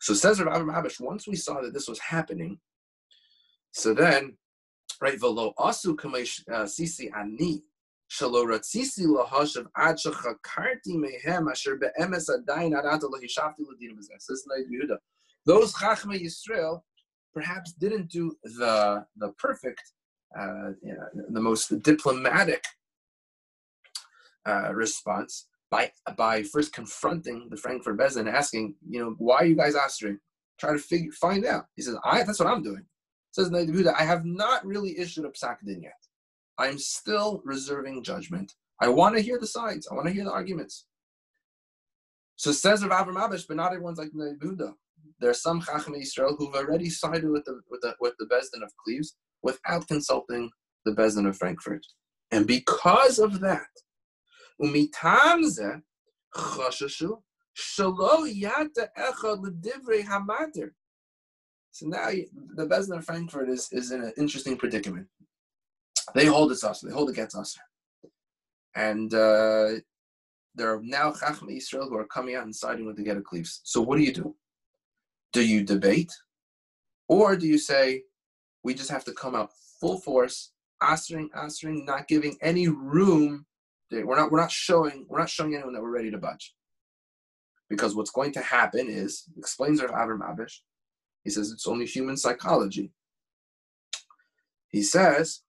So says Rav Abish, once we saw that this was happening, so then, right, velo asu uh, sisi ani those Chachma Yisrael perhaps didn't do the, the perfect, uh, you know, the most diplomatic uh, response by, by first confronting the Frankfurt Bezin and asking, you know, why are you guys answering? Try to figure, find out. He says, I, that's what I'm doing. Says Yehuda, I have not really issued a psak din yet. I'm still reserving judgment. I want to hear the sides. I want to hear the arguments. So says Rav Avram Abish, but not everyone's like the Buddha. There are some Chachmei Israel who've already sided with the with the with the Bezdin of Cleves without consulting the Bezdin of Frankfurt, and because of that. So now the Bezdin of Frankfurt is, is in an interesting predicament. They hold it us. They hold against us. And uh, there are now Chacham Israel who are coming out and siding with the Get Cleves. So what do you do? Do you debate? Or do you say, we just have to come out full force, answering, answering, not giving any room. We're not, we're not showing, we're not showing anyone that we're ready to budge. Because what's going to happen is, explains Rav Avram Abish, he says it's only human psychology. He says,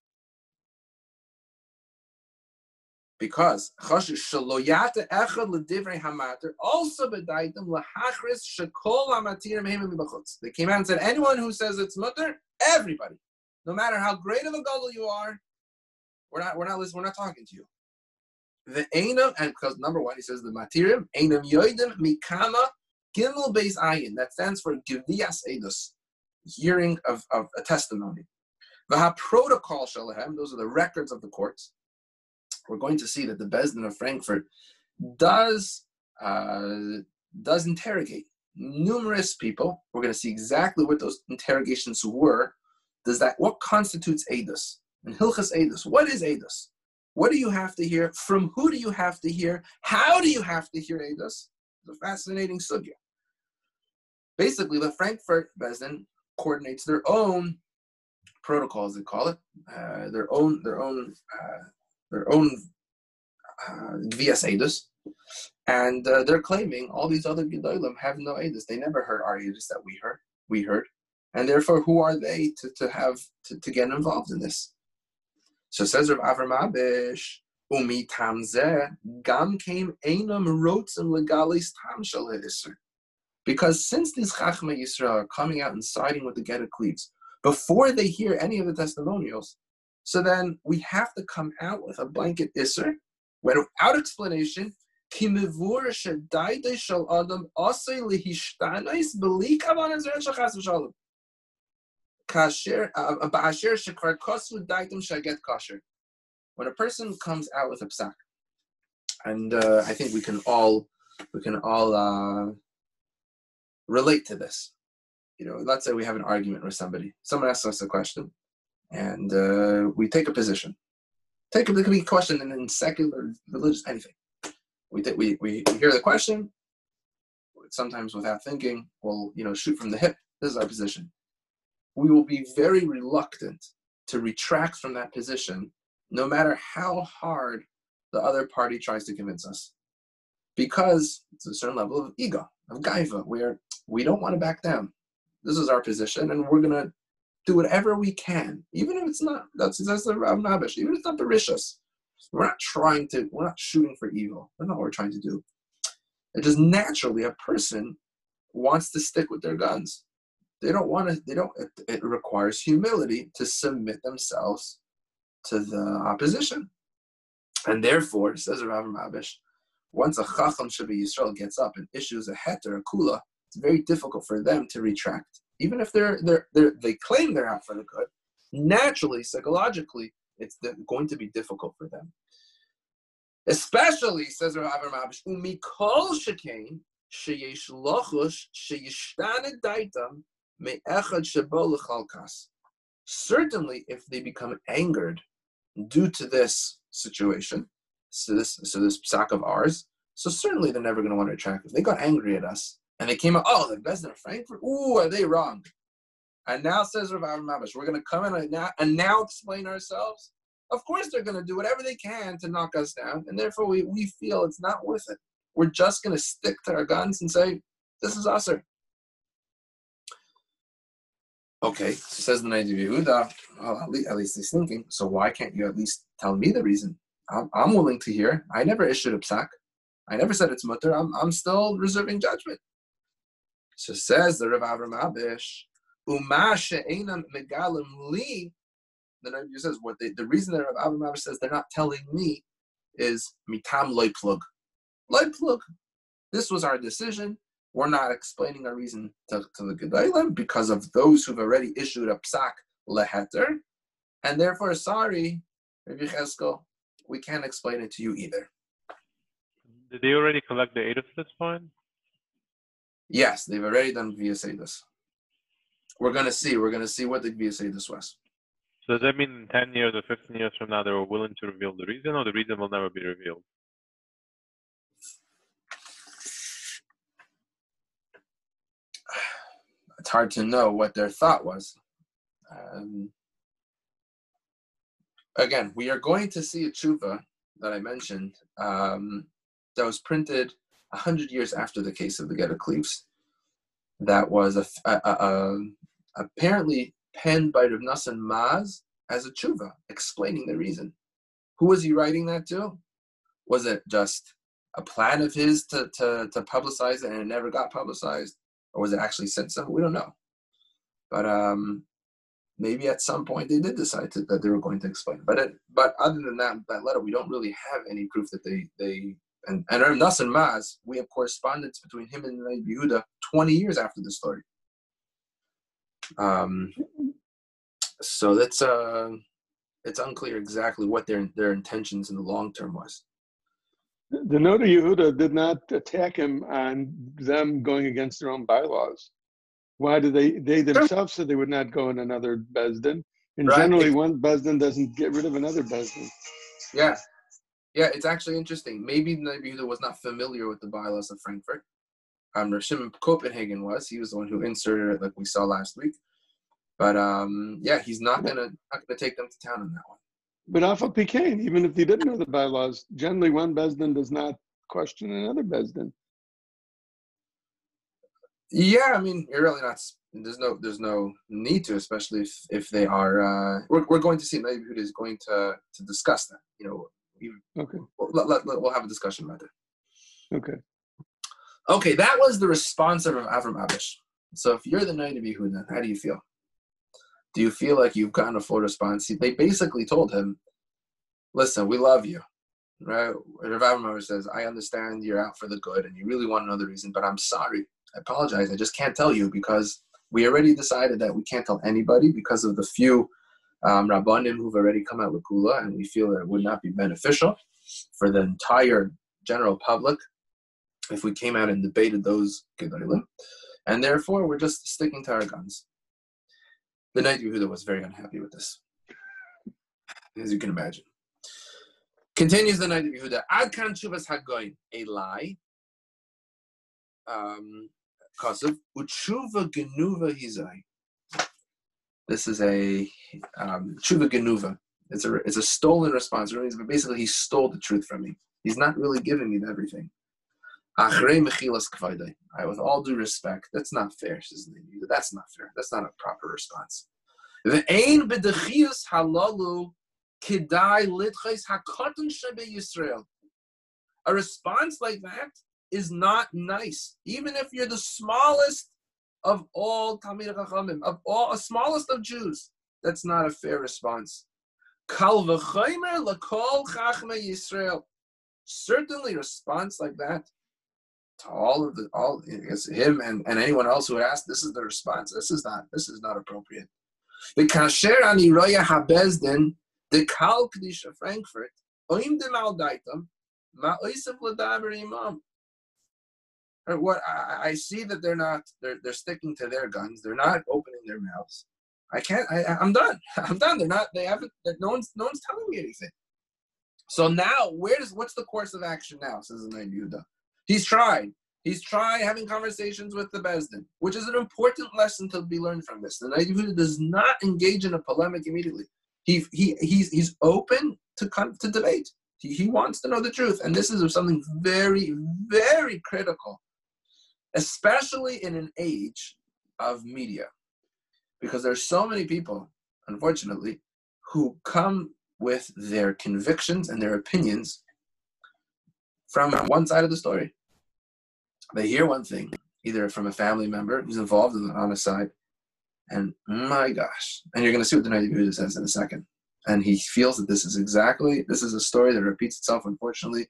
because also bedaitem lahachris shekol amatirim They came out and said, anyone who says it's mutter, everybody, no matter how great of a gadol you are, we're not, we're not listening, we're not talking to you. The Einam, and because number one, he says the Matirim, Einam Yoidim Mikama Gimel Beis Ayin. That stands for Givias Edus, hearing of, of a testimony. The protocol Shalahem, those are the records of the courts. We're going to see that the Besdin of Frankfurt does uh, does interrogate numerous people. We're going to see exactly what those interrogations were. Does that what constitutes Edus? And Hilchas Edus, what is Edus? What do you have to hear? From who do you have to hear? How do you have to hear Eidos? It's a fascinating sugya. Basically, the Frankfurt Bezdin coordinates their own protocols, they call it, uh, their own, their own, uh, their own uh, Eidos. And uh, they're claiming all these other Gedolim have no Eidos. They never heard our Eidos that we heard. We heard. And therefore, who are they to, to have to, to get involved in this? So says Rav Avram Abish, Umi tamzeh gam came einam rotzim legalis tam Because since these Chachma Yisrael are coming out and siding with the Cleves, before they hear any of the testimonials, so then we have to come out with a blanket Isser, without explanation, shaget kasher. When a person comes out with a psak, and uh, I think we can all we can all uh, relate to this. You know, let's say we have an argument with somebody. Someone asks us a question, and uh, we take a position. Take a, it could be a question in, in secular, religious, anything. We, th- we, we hear the question, sometimes without thinking, we'll you know shoot from the hip. This is our position we will be very reluctant to retract from that position, no matter how hard the other party tries to convince us. Because it's a certain level of ego, of gaiva, where we don't want to back down. This is our position, and we're to do whatever we can, even if it's not, that's, that's the Rav Nabish, even if it's not Berishas. We're not trying to, we're not shooting for evil. That's not what we're trying to do. It just naturally, a person wants to stick with their guns. They don't want to, they don't, it, it requires humility to submit themselves to the opposition. And therefore, says Rav Mabish, once a Chacham Shabi Yisrael gets up and issues a heter, a kula, it's very difficult for them to retract. Even if they're, they're, they're, they claim they're out for the good, naturally, psychologically, it's going to be difficult for them. Especially, says Rav Mabish, umikol shekain, sheyesh lochush, daitam, Certainly, if they become angered due to this situation, so this so this psak of ours, so certainly they're never going to want to retract. If they got angry at us and they came out, oh, the Bezdin of Frankfurt, ooh, are they wrong? And now says Rav Mabish, we're going to come in and now, and now explain ourselves. Of course, they're going to do whatever they can to knock us down, and therefore we, we feel it's not worth it. We're just going to stick to our guns and say, this is us. Okay, so says the Na'id Yehuda, well, at, least, at least he's thinking, so why can't you at least tell me the reason? I'm, I'm willing to hear. I never issued a psak. I never said it's mutter. I'm, I'm still reserving judgment. So says the Rav Avram Abish, Uma she'enam megalim li, the Na'id says, what they, the reason that Rav Avram Abish says they're not telling me is mitam loy plug. Loy plug. This was our decision we're not explaining a reason to, to the Gedalim because of those who've already issued a psak leheter, and therefore, sorry, Rabbi Cheskel, we can't explain it to you either. Did they already collect the aid at this point? Yes, they've already done via Sedus. We're gonna see. We're gonna see what the Sedus was. So does that mean 10 years or 15 years from now they were willing to reveal the reason, or the reason will never be revealed? *sighs* it's hard to know what their thought was. Um, again, we are going to see a tshuva that I mentioned um, that was printed a hundred years after the case of the Get Cleves. That was a, a, a, apparently penned by Rav Nassan Maz as a tshuva, explaining the reason. Who was he writing that to? Was it just a plan of his to, to, to publicize it and it never got publicized? Or was it actually said so? We don't know. But um, maybe at some point they did decide to, that they were going to explain. But it, but other than that, that letter, we don't really have any proof that they they and and Rav Nassan Maz, we have correspondence between him and Rabbi Yehuda 20 years after the story. Um, so that's uh, it's unclear exactly what their their intentions in the long term was. The Noda Yehuda did not attack him on them going against their own bylaws. Why did they? They themselves said they would not go in another bezdin, and Right. generally one bezdin doesn't get rid of another bezdin. Yeah, yeah, it's actually interesting. Maybe Yehuda was not familiar with the bylaws of Frankfurt. Um, Rav Shimon Copenhagen was. He was the one who inserted it, like we saw last week. But um, yeah, he's not gonna not gonna take them to town on that one. But Alpha Pecan, even if he didn't know the bylaws, generally one bezdin does not question another bezdin. Yeah, I mean, you're really not. There's no, there's no need to, especially if, if they are. Uh, we're, we're going to see. Maybe Yehuda is going to to discuss that. You know, Okay, we'll, let, let, let- we'll have a discussion about that. okay. Okay, that was the response of Avram Abish. So if you're the knight of Yehuda, how do you feel? Do you feel like you've gotten a full response? They basically told him, "Listen, we love you." Right? Rav Avram Abish says, "I understand you're out for the good, and you really want to know the reason, but I'm sorry. I apologize. I just can't tell you because we already decided that we can't tell anybody because of the few um, rabbanim who've already come out with kula, and we feel that it would not be beneficial for the entire general public if we came out and debated those gedolim, and therefore we're just sticking to our guns. The Noid Yehuda was very unhappy with this, as you can imagine. Continues the Noid Yehuda, Ad kan tshuvas hagoyin, a lie. Um, Kasav, utshuva genuva hizai. This is a um, tshuva genuva. It's a it's a stolen response. Means Basically, he stole the truth from me. He's not really giving me everything. I, with all due respect, that's not fair, says. That's not fair. That's not a proper response. A response like that is not nice, even if you're the smallest of all Talmid Chachamim, of all, a smallest of Jews. That's not a fair response. Kal v'chaymer lakol chachme Yisrael. Certainly, response like that to all of the all it's him and, and anyone else who would ask, this is the response. This is not this is not appropriate. The kasher ani roya habezdin the kal kedisha Frankfurt oim de maldaitam ma oisef ladaber imam. What I, I see that they're not they're they're sticking to their guns. They're not opening their mouths. I can't. I, I'm done. *laughs* I'm done. They're not. They haven't. No one's. No one's telling me anything. So now, where does what's the course of action now? Says the Yehuda. He's tried. He's tried having conversations with the Besdin, which is an important lesson to be learned from this. The Yehuda does not engage in a polemic immediately. He, he, he's, he's open to come to debate. He, he wants to know the truth. And this is something very, very critical, especially in an age of media. Because there's so many people, unfortunately, who come with their convictions and their opinions from one side of the story. They hear one thing, either from a family member who's involved in, on a side, and my gosh, and you're going to see what the Noid Yehuda says in a second. And he feels that this is exactly this is a story that repeats itself, unfortunately,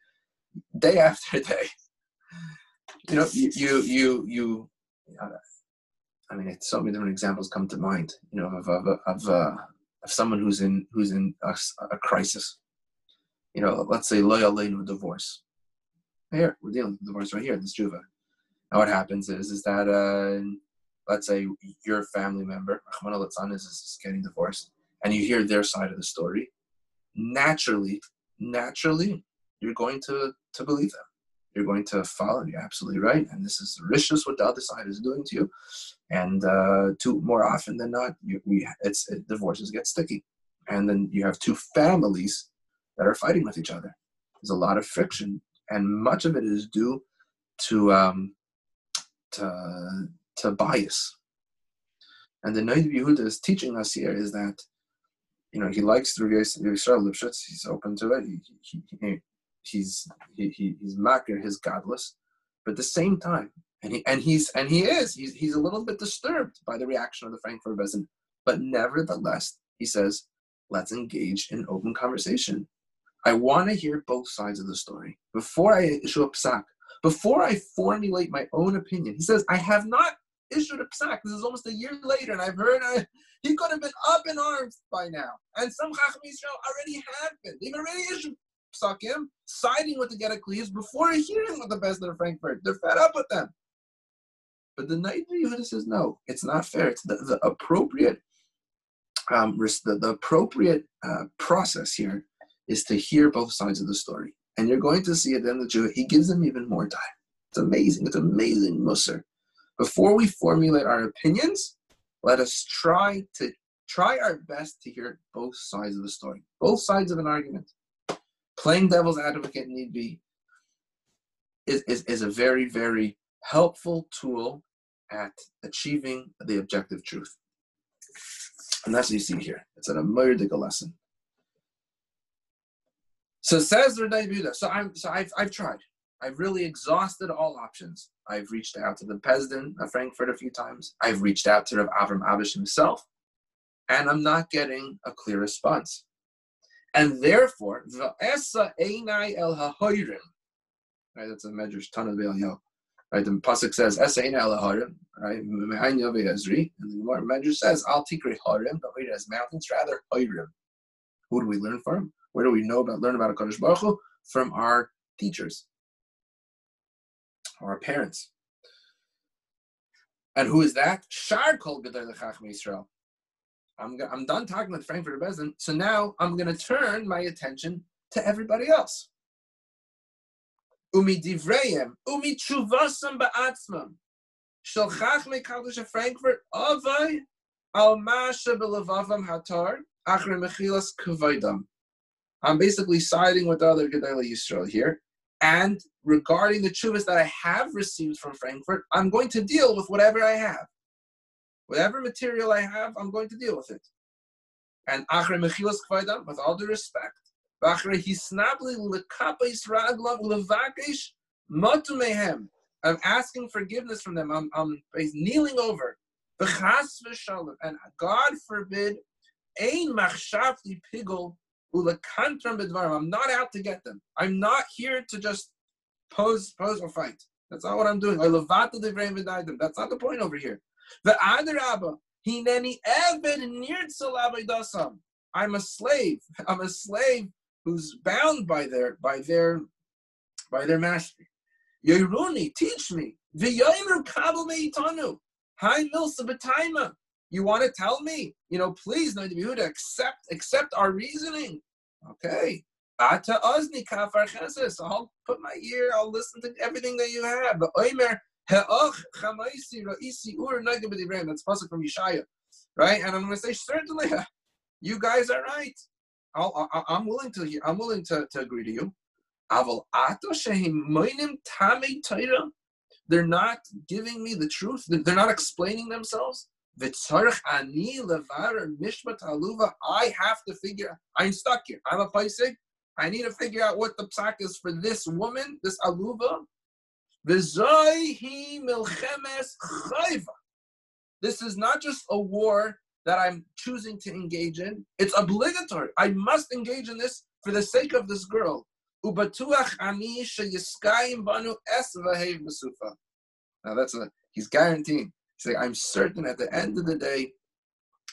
day *laughs* after day. You know, you you you, you uh, I mean, so many different examples come to mind. You know, of of of, uh, of someone who's in who's in a, a crisis. You know, let's say loyal lane with divorce. Here, we're dealing with divorce right here, this juva. Now what happens is, is that uh, let's say your family member, Rahman al is, is getting divorced, and you hear their side of the story. Naturally, naturally, you're going to to believe them. You're going to follow. You're absolutely right, and this is vicious what the other side is doing to you. And uh, too more often than not, you, we it's it, divorces get sticky, and then you have two families that are fighting with each other. There's a lot of friction and much of it is due to um, to to bias. And the Noid Yehuda is teaching us here is that you know he likes the Yisrael Lipschutz. He's open to it. He, he, he, he's he, he, he's makir his godless, but at the same time, and he and he's and he is he's he's a little bit disturbed by the reaction of the Frankfurt Bezin, but nevertheless he says, let's engage in open conversation. I want to hear both sides of the story before I issue a psak, before I formulate my own opinion. He says, I have not issued a psak. This is almost a year later, and I've heard I, he could have been up in arms by now. And some Chacham Yisrael already have been. They've already issued psakim, siding with the Gedeklias before hearing what the best of Frankfurt. They're fed up with them. But the Noid Yehuda says, no, it's not fair. It's the, the appropriate um, the, the appropriate uh, process here is to hear both sides of the story. And you're going to see at the end of the Jew, he gives them even more time. It's amazing. It's amazing, Musser. Before we formulate our opinions, let us try to try our best to hear both sides of the story, both sides of an argument. Playing devil's advocate need be is, is, is a very, very helpful tool at achieving the objective truth. And that's what you see here. It's an Amurdiga lesson. So says the Renai So I'm so I've I've tried. I've really exhausted all options. I've reached out to the president of Frankfurt a few times. I've reached out to Rav Avram Abish himself, and I'm not getting a clear response. And therefore, the esa einai el hahoyrim. Right, that's a medrash ton of Yo. Right, the pasuk says esa einai el hahoyrim. Right, mehain yove ezri, and the medrash says al tikri harim. Don't read it as mountains, rather hoyrim. Who do we learn from? Where do we know about learn about a Kadosh Baruch Hu? From our teachers, our parents. And who is that? Shar Kol Gedar Lechachim Yisrael. I'm, I'm done talking with Frankfurt Bezin, so now I'm going to turn my attention to everybody else. Umi divrayim, umi chuvasam ba'atzmam. Shel chachmei kadosh Frankfurt avay al masha hatar achre mechilas. I'm basically siding with the other Gedali Yisrael here. And regarding the chuvas that I have received from Frankfurt, I'm going to deal with whatever I have. Whatever material I have, I'm going to deal with it. And Achre Mechilas Kvaidam, with all due respect, Achre Hisnabli Lekapais Raglav Levakish Matumehem. I'm asking forgiveness from them. I'm, I'm kneeling over. And God forbid, Ein Machshavti Pigel I'm not out to get them. I'm not here to just pose pose or fight. That's not what I'm doing. That's not the point over here. I'm a slave. I'm a slave who's bound by their by their by their master. Yeruni, teach me. Hi milsa b'taima. You want to tell me? You know, please, Yehuda, accept accept our reasoning. Okay. Ata ozni kafar. I'll put my ear. I'll listen to everything that you have. But oimer That's pasuk from Yeshaya, right? And I'm going to say certainly, you guys are right. I, am willing to. I'm willing to, to agree to you. They're not giving me the truth. They're not explaining themselves. I have to figure. I'm stuck here. I'm a paisig. I need to figure out what the psak is for this woman, this aluva. This is not just a war that I'm choosing to engage in. It's obligatory. I must engage in this for the sake of this girl. Now that's a he's guaranteeing. Say, I'm certain at the end of the day,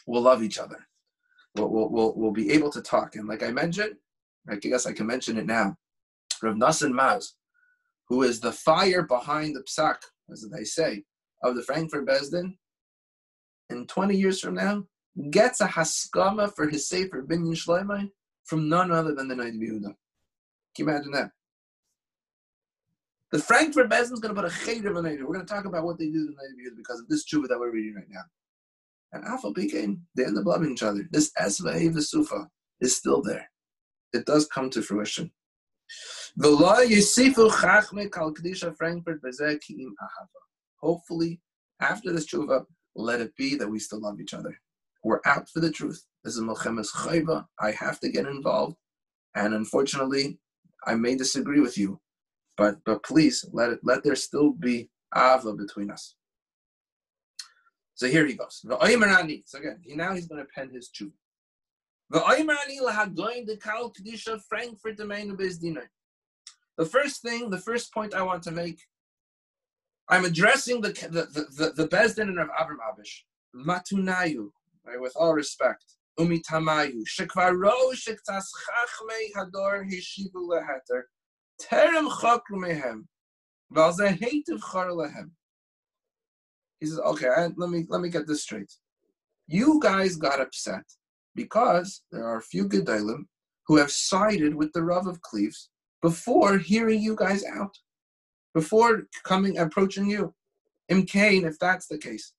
we'll love each other. We'll, we'll, we'll, we'll be able to talk. And like I mentioned, I guess I can mention it now. Rav Nassan Maz, who is the fire behind the psak, as they say, of the Frankfurt Besdin, in 20 years from now, gets a haskama for his Sefer Binyan Shleimai from none other than the Noid Yehuda. Can you imagine that? The Frankfurt Bezin is going to put a cheder on We're going to talk about what they did in the years because of this tshuva that we're reading right now. And Alpha became, they end up loving each other. This Esva Sufa is still there. It does come to fruition. Hopefully, after this tshuva, let it be that we still love each other. We're out for the truth. This is Milchemes Chayva. I have to get involved. And unfortunately, I may disagree with you. But but please let it let there still be ava between us. So here he goes. So again, he, now he's going to pen his tshuva. The first thing, the first point I want to make, I'm addressing the the the, the, Bezdin of Avram Abish, Matunayu, right, with all respect. Umitamayu, Shekvaro Shektas Chachmei Hador Hishivu Leheter, Terem Chokru Mehem, Valze Hativ Chor Lehem. He says, okay, let me let me get this straight. You guys got upset because there are a few Gedalim who have sided with the Rav of Cleves before hearing you guys out, before coming approaching you. Imkain, if that's the case.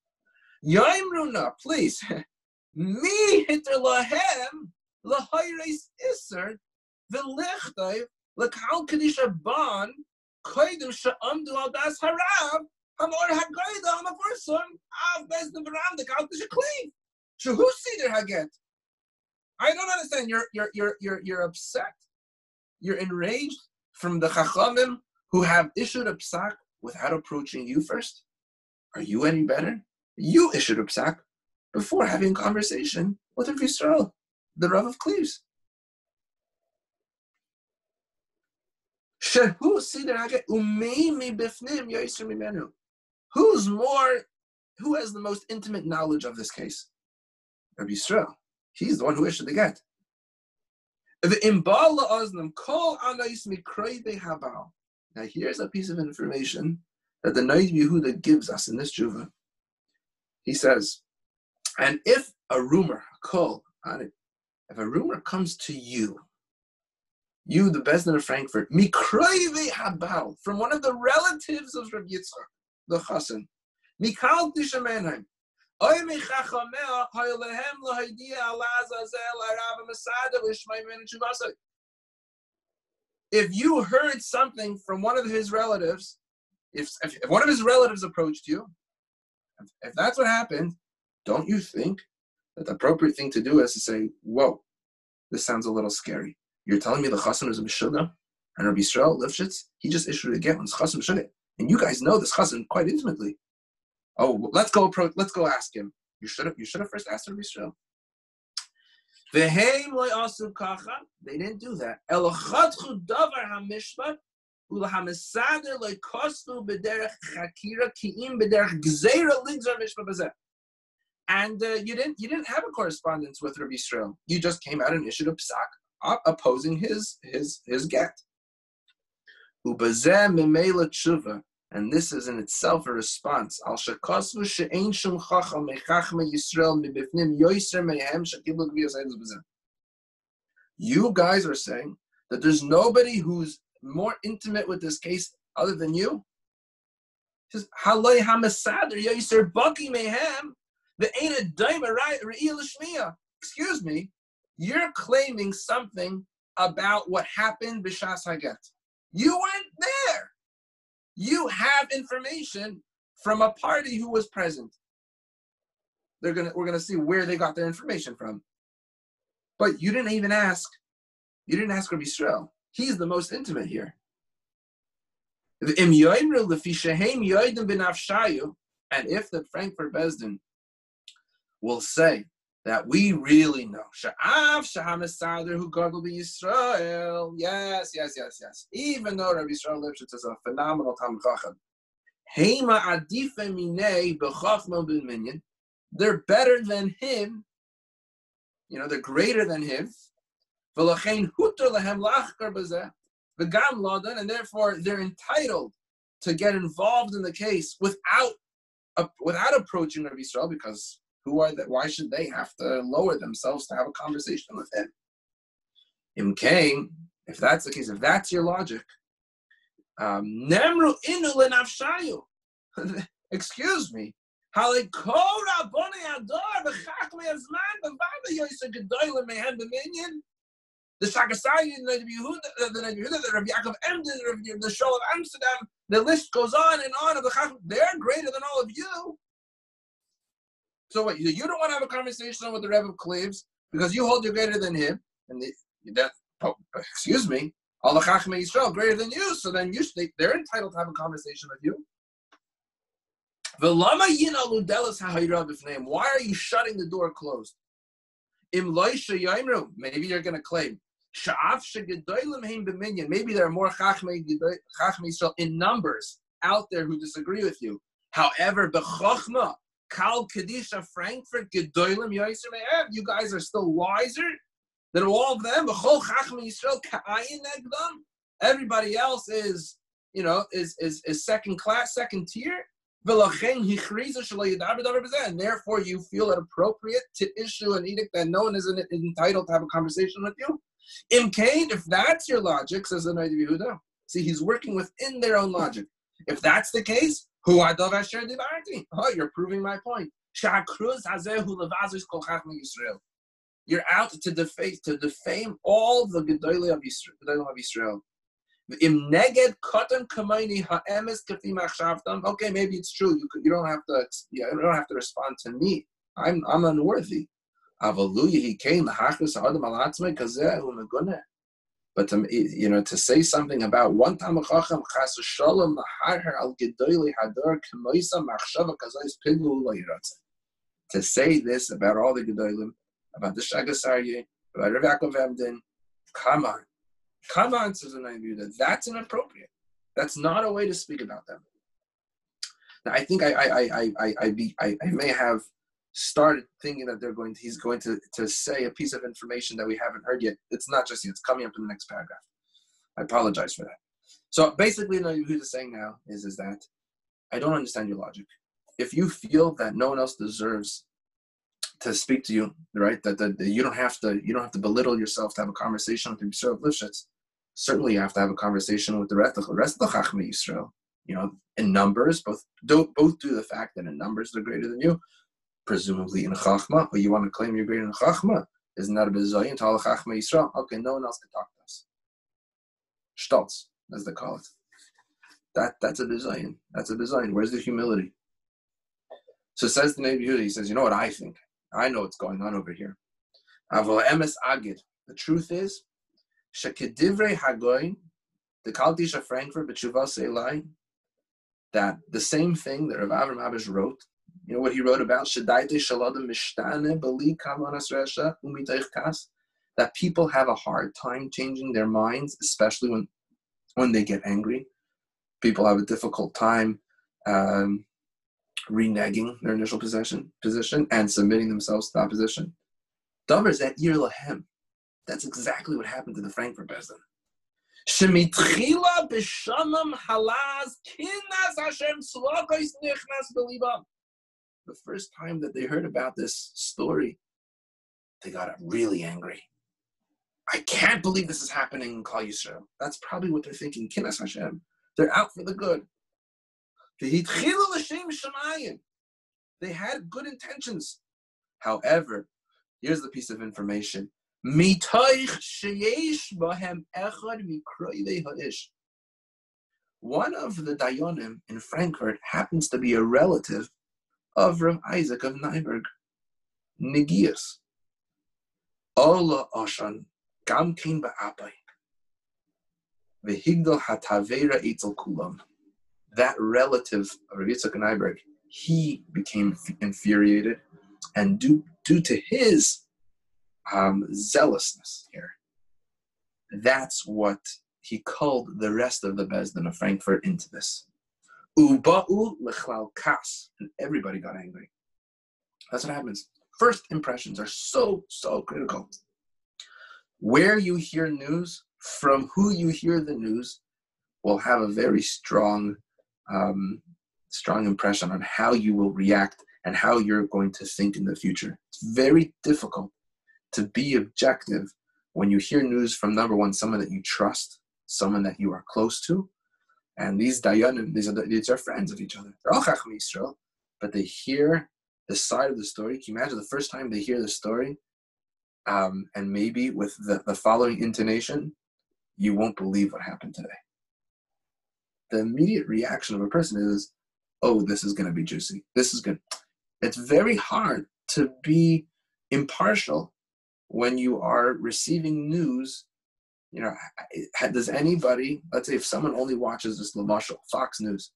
Yaimruna, please. *laughs* Me hitter lahem lahayres iser v'lichtayv l'kal kadisha ban koidim sha'amdu al das harav hamor hagoyda am person av bez the veram the kal kadisha clean. See their haget? I don't understand. You're you're you're you're you're upset. You're enraged from the chachamim who have issued a psak without approaching you first. Are you any better? You issued a psak before having a conversation with Rav Yisrael, the Rav of Cleves. Who's more, who has the most intimate knowledge of this case? Rabbi Yisrael. He's the one who issued the get. Now here's a piece of information that the Noid Yehuda gives us in this Juva. He says, and if a rumor, call on it, if a rumor comes to you, you, the Bezdin of Frankfurt, Mikroive Habal, from one of the relatives of Rabbi Yitzchak, the Chassan, Mikal If you heard something from one of his relatives, if, if, if one of his relatives approached you, if, if that's what happened, don't you think that the appropriate thing to do is to say, whoa, this sounds a little scary. You're telling me the chassan is a Meshuggah? And Rabbi Yisrael Lifshitz, he just issued a get on chassan Meshuggah. And you guys know this chassan quite intimately. Oh, let's go approach, let's go ask him. You should have you should have first asked Rabbi Yisrael. They didn't do that. And uh, you didn't you didn't have a correspondence with Rabbi Yisrael. You just came out and issued a psak opposing his his his get. And this is in itself a response. You guys are saying that there's nobody who's more intimate with this case other than you. Excuse me, you're claiming something about what happened. You weren't there. You have information from a party who was present. They're gonna we're gonna see where they got their information from. But you didn't even ask. You didn't ask Rabbi Yisrael. He's the most intimate here. And if the Frankfurt Besdin will say that we really know. Sha'af Shahamisader who God will be Israel. Yes, yes, yes, yes. Even though Rabbi Yisrael Lipschitz is a phenomenal Tam Chacham. Hema adife minei b'chachma b'minyan. They're better than him. You know, they're greater than him. V'lachein huter lehem lachkar b'zeh. Ladan, and therefore they're entitled to get involved in the case without without approaching Rabbi Yisrael because who are that? Why should they have to lower themselves to have a conversation with him? Im came, if that's the case, if that's your logic, um, Nemru inu lenafshayu. *laughs* Excuse me. The Shagasai, the Yehuda, the Yehuda, the Rabbi Yaakov Emden, the Show of Amsterdam, the list goes on and on of the Chacham. They're greater than all of you. So what? You don't want to have a conversation with the Rebbe of Cleves because you hold you're greater than him, and the, that oh, excuse me, all the Chachmei Yisrael greater than you. So then you they, they're entitled to have a conversation with you. Why are you shutting the door closed? Maybe you're going to claim. Maybe there are more Chachmei Yisrael in numbers out there who disagree with you. However, Kal Kadisha Frankfurt Gedolim Yoiser You guys are still wiser than all of them. Everybody else is, you know, is is, is second class, second tier. And therefore, you feel it appropriate to issue an edict that no one is entitled to have a conversation with you. Imkain, if that's your logic, says the Knight of Yehuda. See, he's working within their own logic. If that's the case, who. Oh, you're proving my point. You're out to defame to defame all the Gedolim of Israel. Of Israel. Okay, maybe it's true. You could, you don't have to you don't have to respond to me. I'm I'm unworthy. Avaluya he came the. But to you know to say something about one time chacham chas shalom laharher al gedoyli hador kemoisa machshava kazayis piglu loyiratze. To say this about all the gedolim, about the Shagas Aryeh, about Rav Yaakov Emden, come on, come on, says the that that's inappropriate. That's not a way to speak about them. Now, I think I I I I I, I, I may have started thinking that they're going to, he's going to, to say a piece of information that we haven't heard yet. It's not just yet, it's coming up in the next paragraph. I apologize for that. So basically, what he's saying now is, is that I don't understand your logic. If you feel that no one else deserves to speak to you, right? That, that, that you don't have to you don't have to belittle yourself to have a conversation with the Yisrael of Lifshitz. Certainly, you have to have a conversation with the rest of the rest of the Chachmei Yisrael. You know, in numbers, both do, both do the fact that in numbers they're greater than you, presumably in Chachma, but you want to claim you're greater in Chachma. Isn't that a bizayin to Chachma Yisrael? Okay, no one else can talk to us. Stolz, as they call it. That that's a design. That's a design. Where's the humility? So says the Yehuda, he says, you know what I think? I know what's going on over here. Emes agid. The truth is, shekedivrei hagoyin, the Kaldisha Frankfurt, b'tshuva seilai, that the same thing that Rav Avram Abish wrote you know what he wrote about? That people have a hard time changing their minds, especially when when they get angry. People have a difficult time um, reneging their initial position, position and submitting themselves to opposition. Dovers at Ir Lahem. That's exactly what happened to the Frankfurt. Shemitchila b'shamam halaz kinas Hashem nichnas the first time that they heard about this story, they got really angry. I can't believe this is happening in Klal Yisrael. That's probably what they're thinking. Kinas Hashem. They're out for the good. They had good intentions. However, here's the piece of information. One of the Dayanim in Frankfurt happens to be a relative of Rav Isaac of Nyberg. Nigias. Ola Oshan Gam Kain Ba'apai. Vehigdal Hatavera Eitzel Kulam. That relative of Rav Yitzchak Nyberg, he became infuriated, and due, due to his um, zealousness here, that's what he called the rest of the Bezdin of Frankfurt into this. Uba'u lechlal kas. And everybody got angry. That's what happens. First impressions are so, so critical. Where you hear news, from who you hear the news, will have a very strong, um, strong impression on how you will react and how you're going to think in the future. It's very difficult to be objective when you hear news from number one, someone that you trust, someone that you are close to, and these dayanim, these are these are friends of each other. They're all chacham Yisrael, but they hear the side of the story. Can you imagine the first time they hear the story? um, and maybe with the, the following intonation, you won't believe what happened today. The immediate reaction of a person is, oh, this is going to be juicy. This is good. It's very hard to be impartial when you are receiving news. You know, does anybody, let's say if someone only watches this Lamashal, Fox News,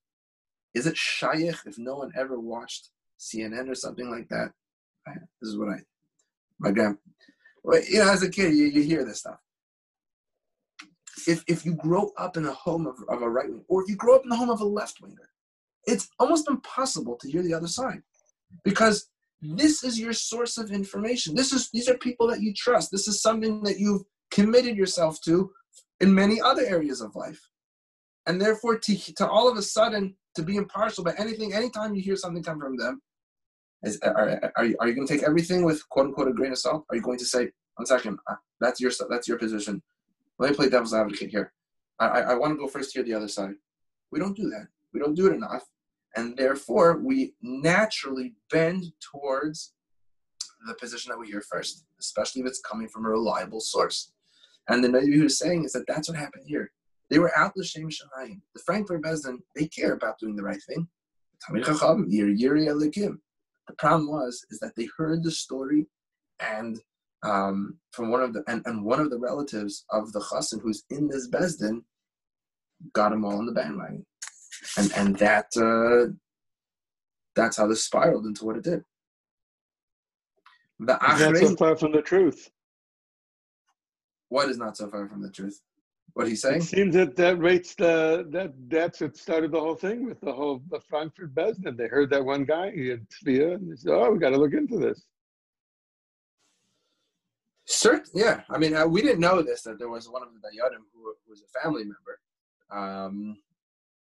is it shaykh if no one ever watched CNN or something like that? This is what I, my grand, you know, as a kid, you, you hear this stuff. If, if you grow up in a home of, of a right wing, or if you grow up in the home of a left winger, it's almost impossible to hear the other side because this is your source of information. This is these are people that you trust. This is something that you've committed yourself to in many other areas of life. And therefore, to, to all of a sudden to be impartial about anything, anytime you hear something come from them, is, are, are, you, are you going to take everything with quote unquote a grain of salt? Are you going to say, one second, uh, that's your that's your position. Let me play devil's advocate here. I, I, I want to go first here, the other side. We don't do that. We don't do it enough. And therefore, we naturally bend towards the position that we hear first, especially if it's coming from a reliable source. And the Nabi who's saying is that that's what happened here. They were out l'shem shamayim. The Frankfurt Beis Din, they care about doing the right thing. The problem was is that they heard the story, and um, from one of the and, and one of the relatives of the chassan who's in this beis din got them all in the bandwagon, and and that uh, that's how this spiraled into what it did. The That's so far from the truth. What is not so far from the truth? What he's saying? It seems that that rates the that that's what started the whole thing with the whole the Frankfurt Beis Din. They heard that one guy he had Tvia, and they said, "Oh, we got to look into this." Certain, yeah. I mean, uh, we didn't know this that there was one of the Dayanim who, who was a family member, um,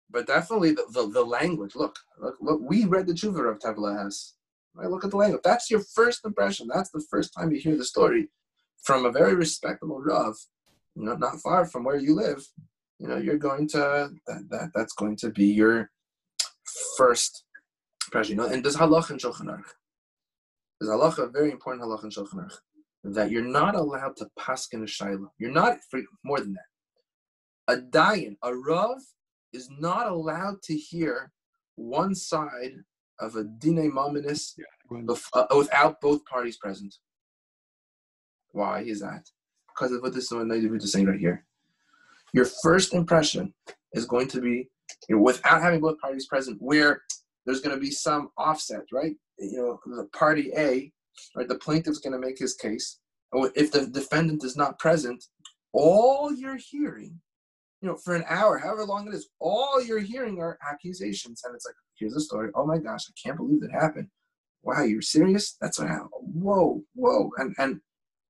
but definitely the, the, the, language. Look, look, look. We read the Tshuva of Tevla has. Right? Look at the language. That's your first impression. That's the first time you hear the story from a very respectable Rav not, not far from where you live, you know, you're going to, that, that that's going to be your first impression. You know, and there's halach in Shulchan Aruch. There's halach, a very important halach in Shulchan Aruch, that you're not allowed to paskin a shayla. You're not, for more than that. A dayan, a rav, is not allowed to hear one side of a dine mominis yeah, uh, without both parties present. Why is that? because of what this is saying right here. Your first impression is going to be, you know, without having both parties present, where there's going to be some offset, right? You know, the party A, right? The plaintiff's going to make his case. If the defendant is not present, all you're hearing, you know, for an hour, however long it is, all you're hearing are accusations, and it's like, here's the story. Oh my gosh, I can't believe that happened. Wow, you're serious? That's what happened. Whoa, whoa, and and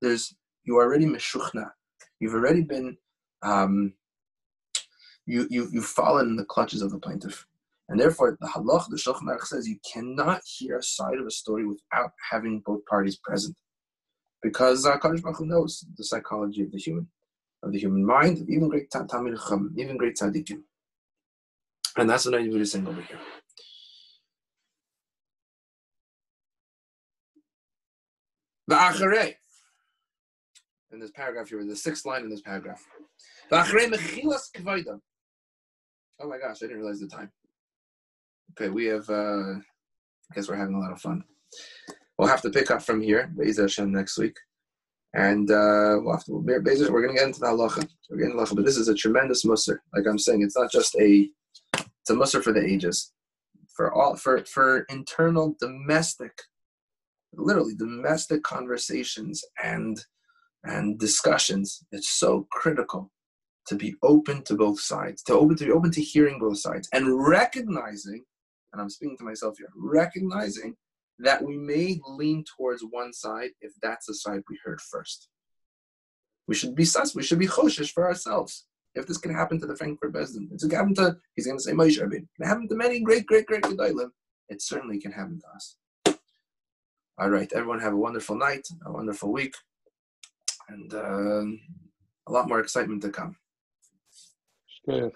there's you already meshuchna. You've already been, um, you, you, you've fallen in the clutches of the plaintiff. And therefore, the halach, the Shulchan Aruch says you cannot hear a side of a story without having both parties present. Because uh, Baruch knows the psychology of the human, of the human mind, even great Talmid even great tzaddikim. And that's what I'm is saying over here. The acharei in this paragraph here, the sixth line in this paragraph. Oh my gosh, I didn't realize the time. Okay, we have, uh, I guess we're having a lot of fun. We'll have to pick up from here, Be'ez Hashem, next week. And uh, we'll have to, we're going to get into the halacha. We're getting halacha, but this is a tremendous musr. Like I'm saying, it's not just a, it's a musr for the ages. For all, for, for internal domestic, literally domestic conversations and and discussions, it's so critical to be open to both sides, to open to be open to hearing both sides and recognizing, and I'm speaking to myself here, recognizing that we may lean towards one side if that's the side we heard first. We should be sus, we should be choshish for ourselves. If this can happen to the Frankfurt Beis Din, it's going to to, he's going to say Moshe Rabbeinu. It can happen to many great, great, great Gedolim. It certainly can happen to us. All right, everyone have a wonderful night, a wonderful week and uh, a lot more excitement to come. Good.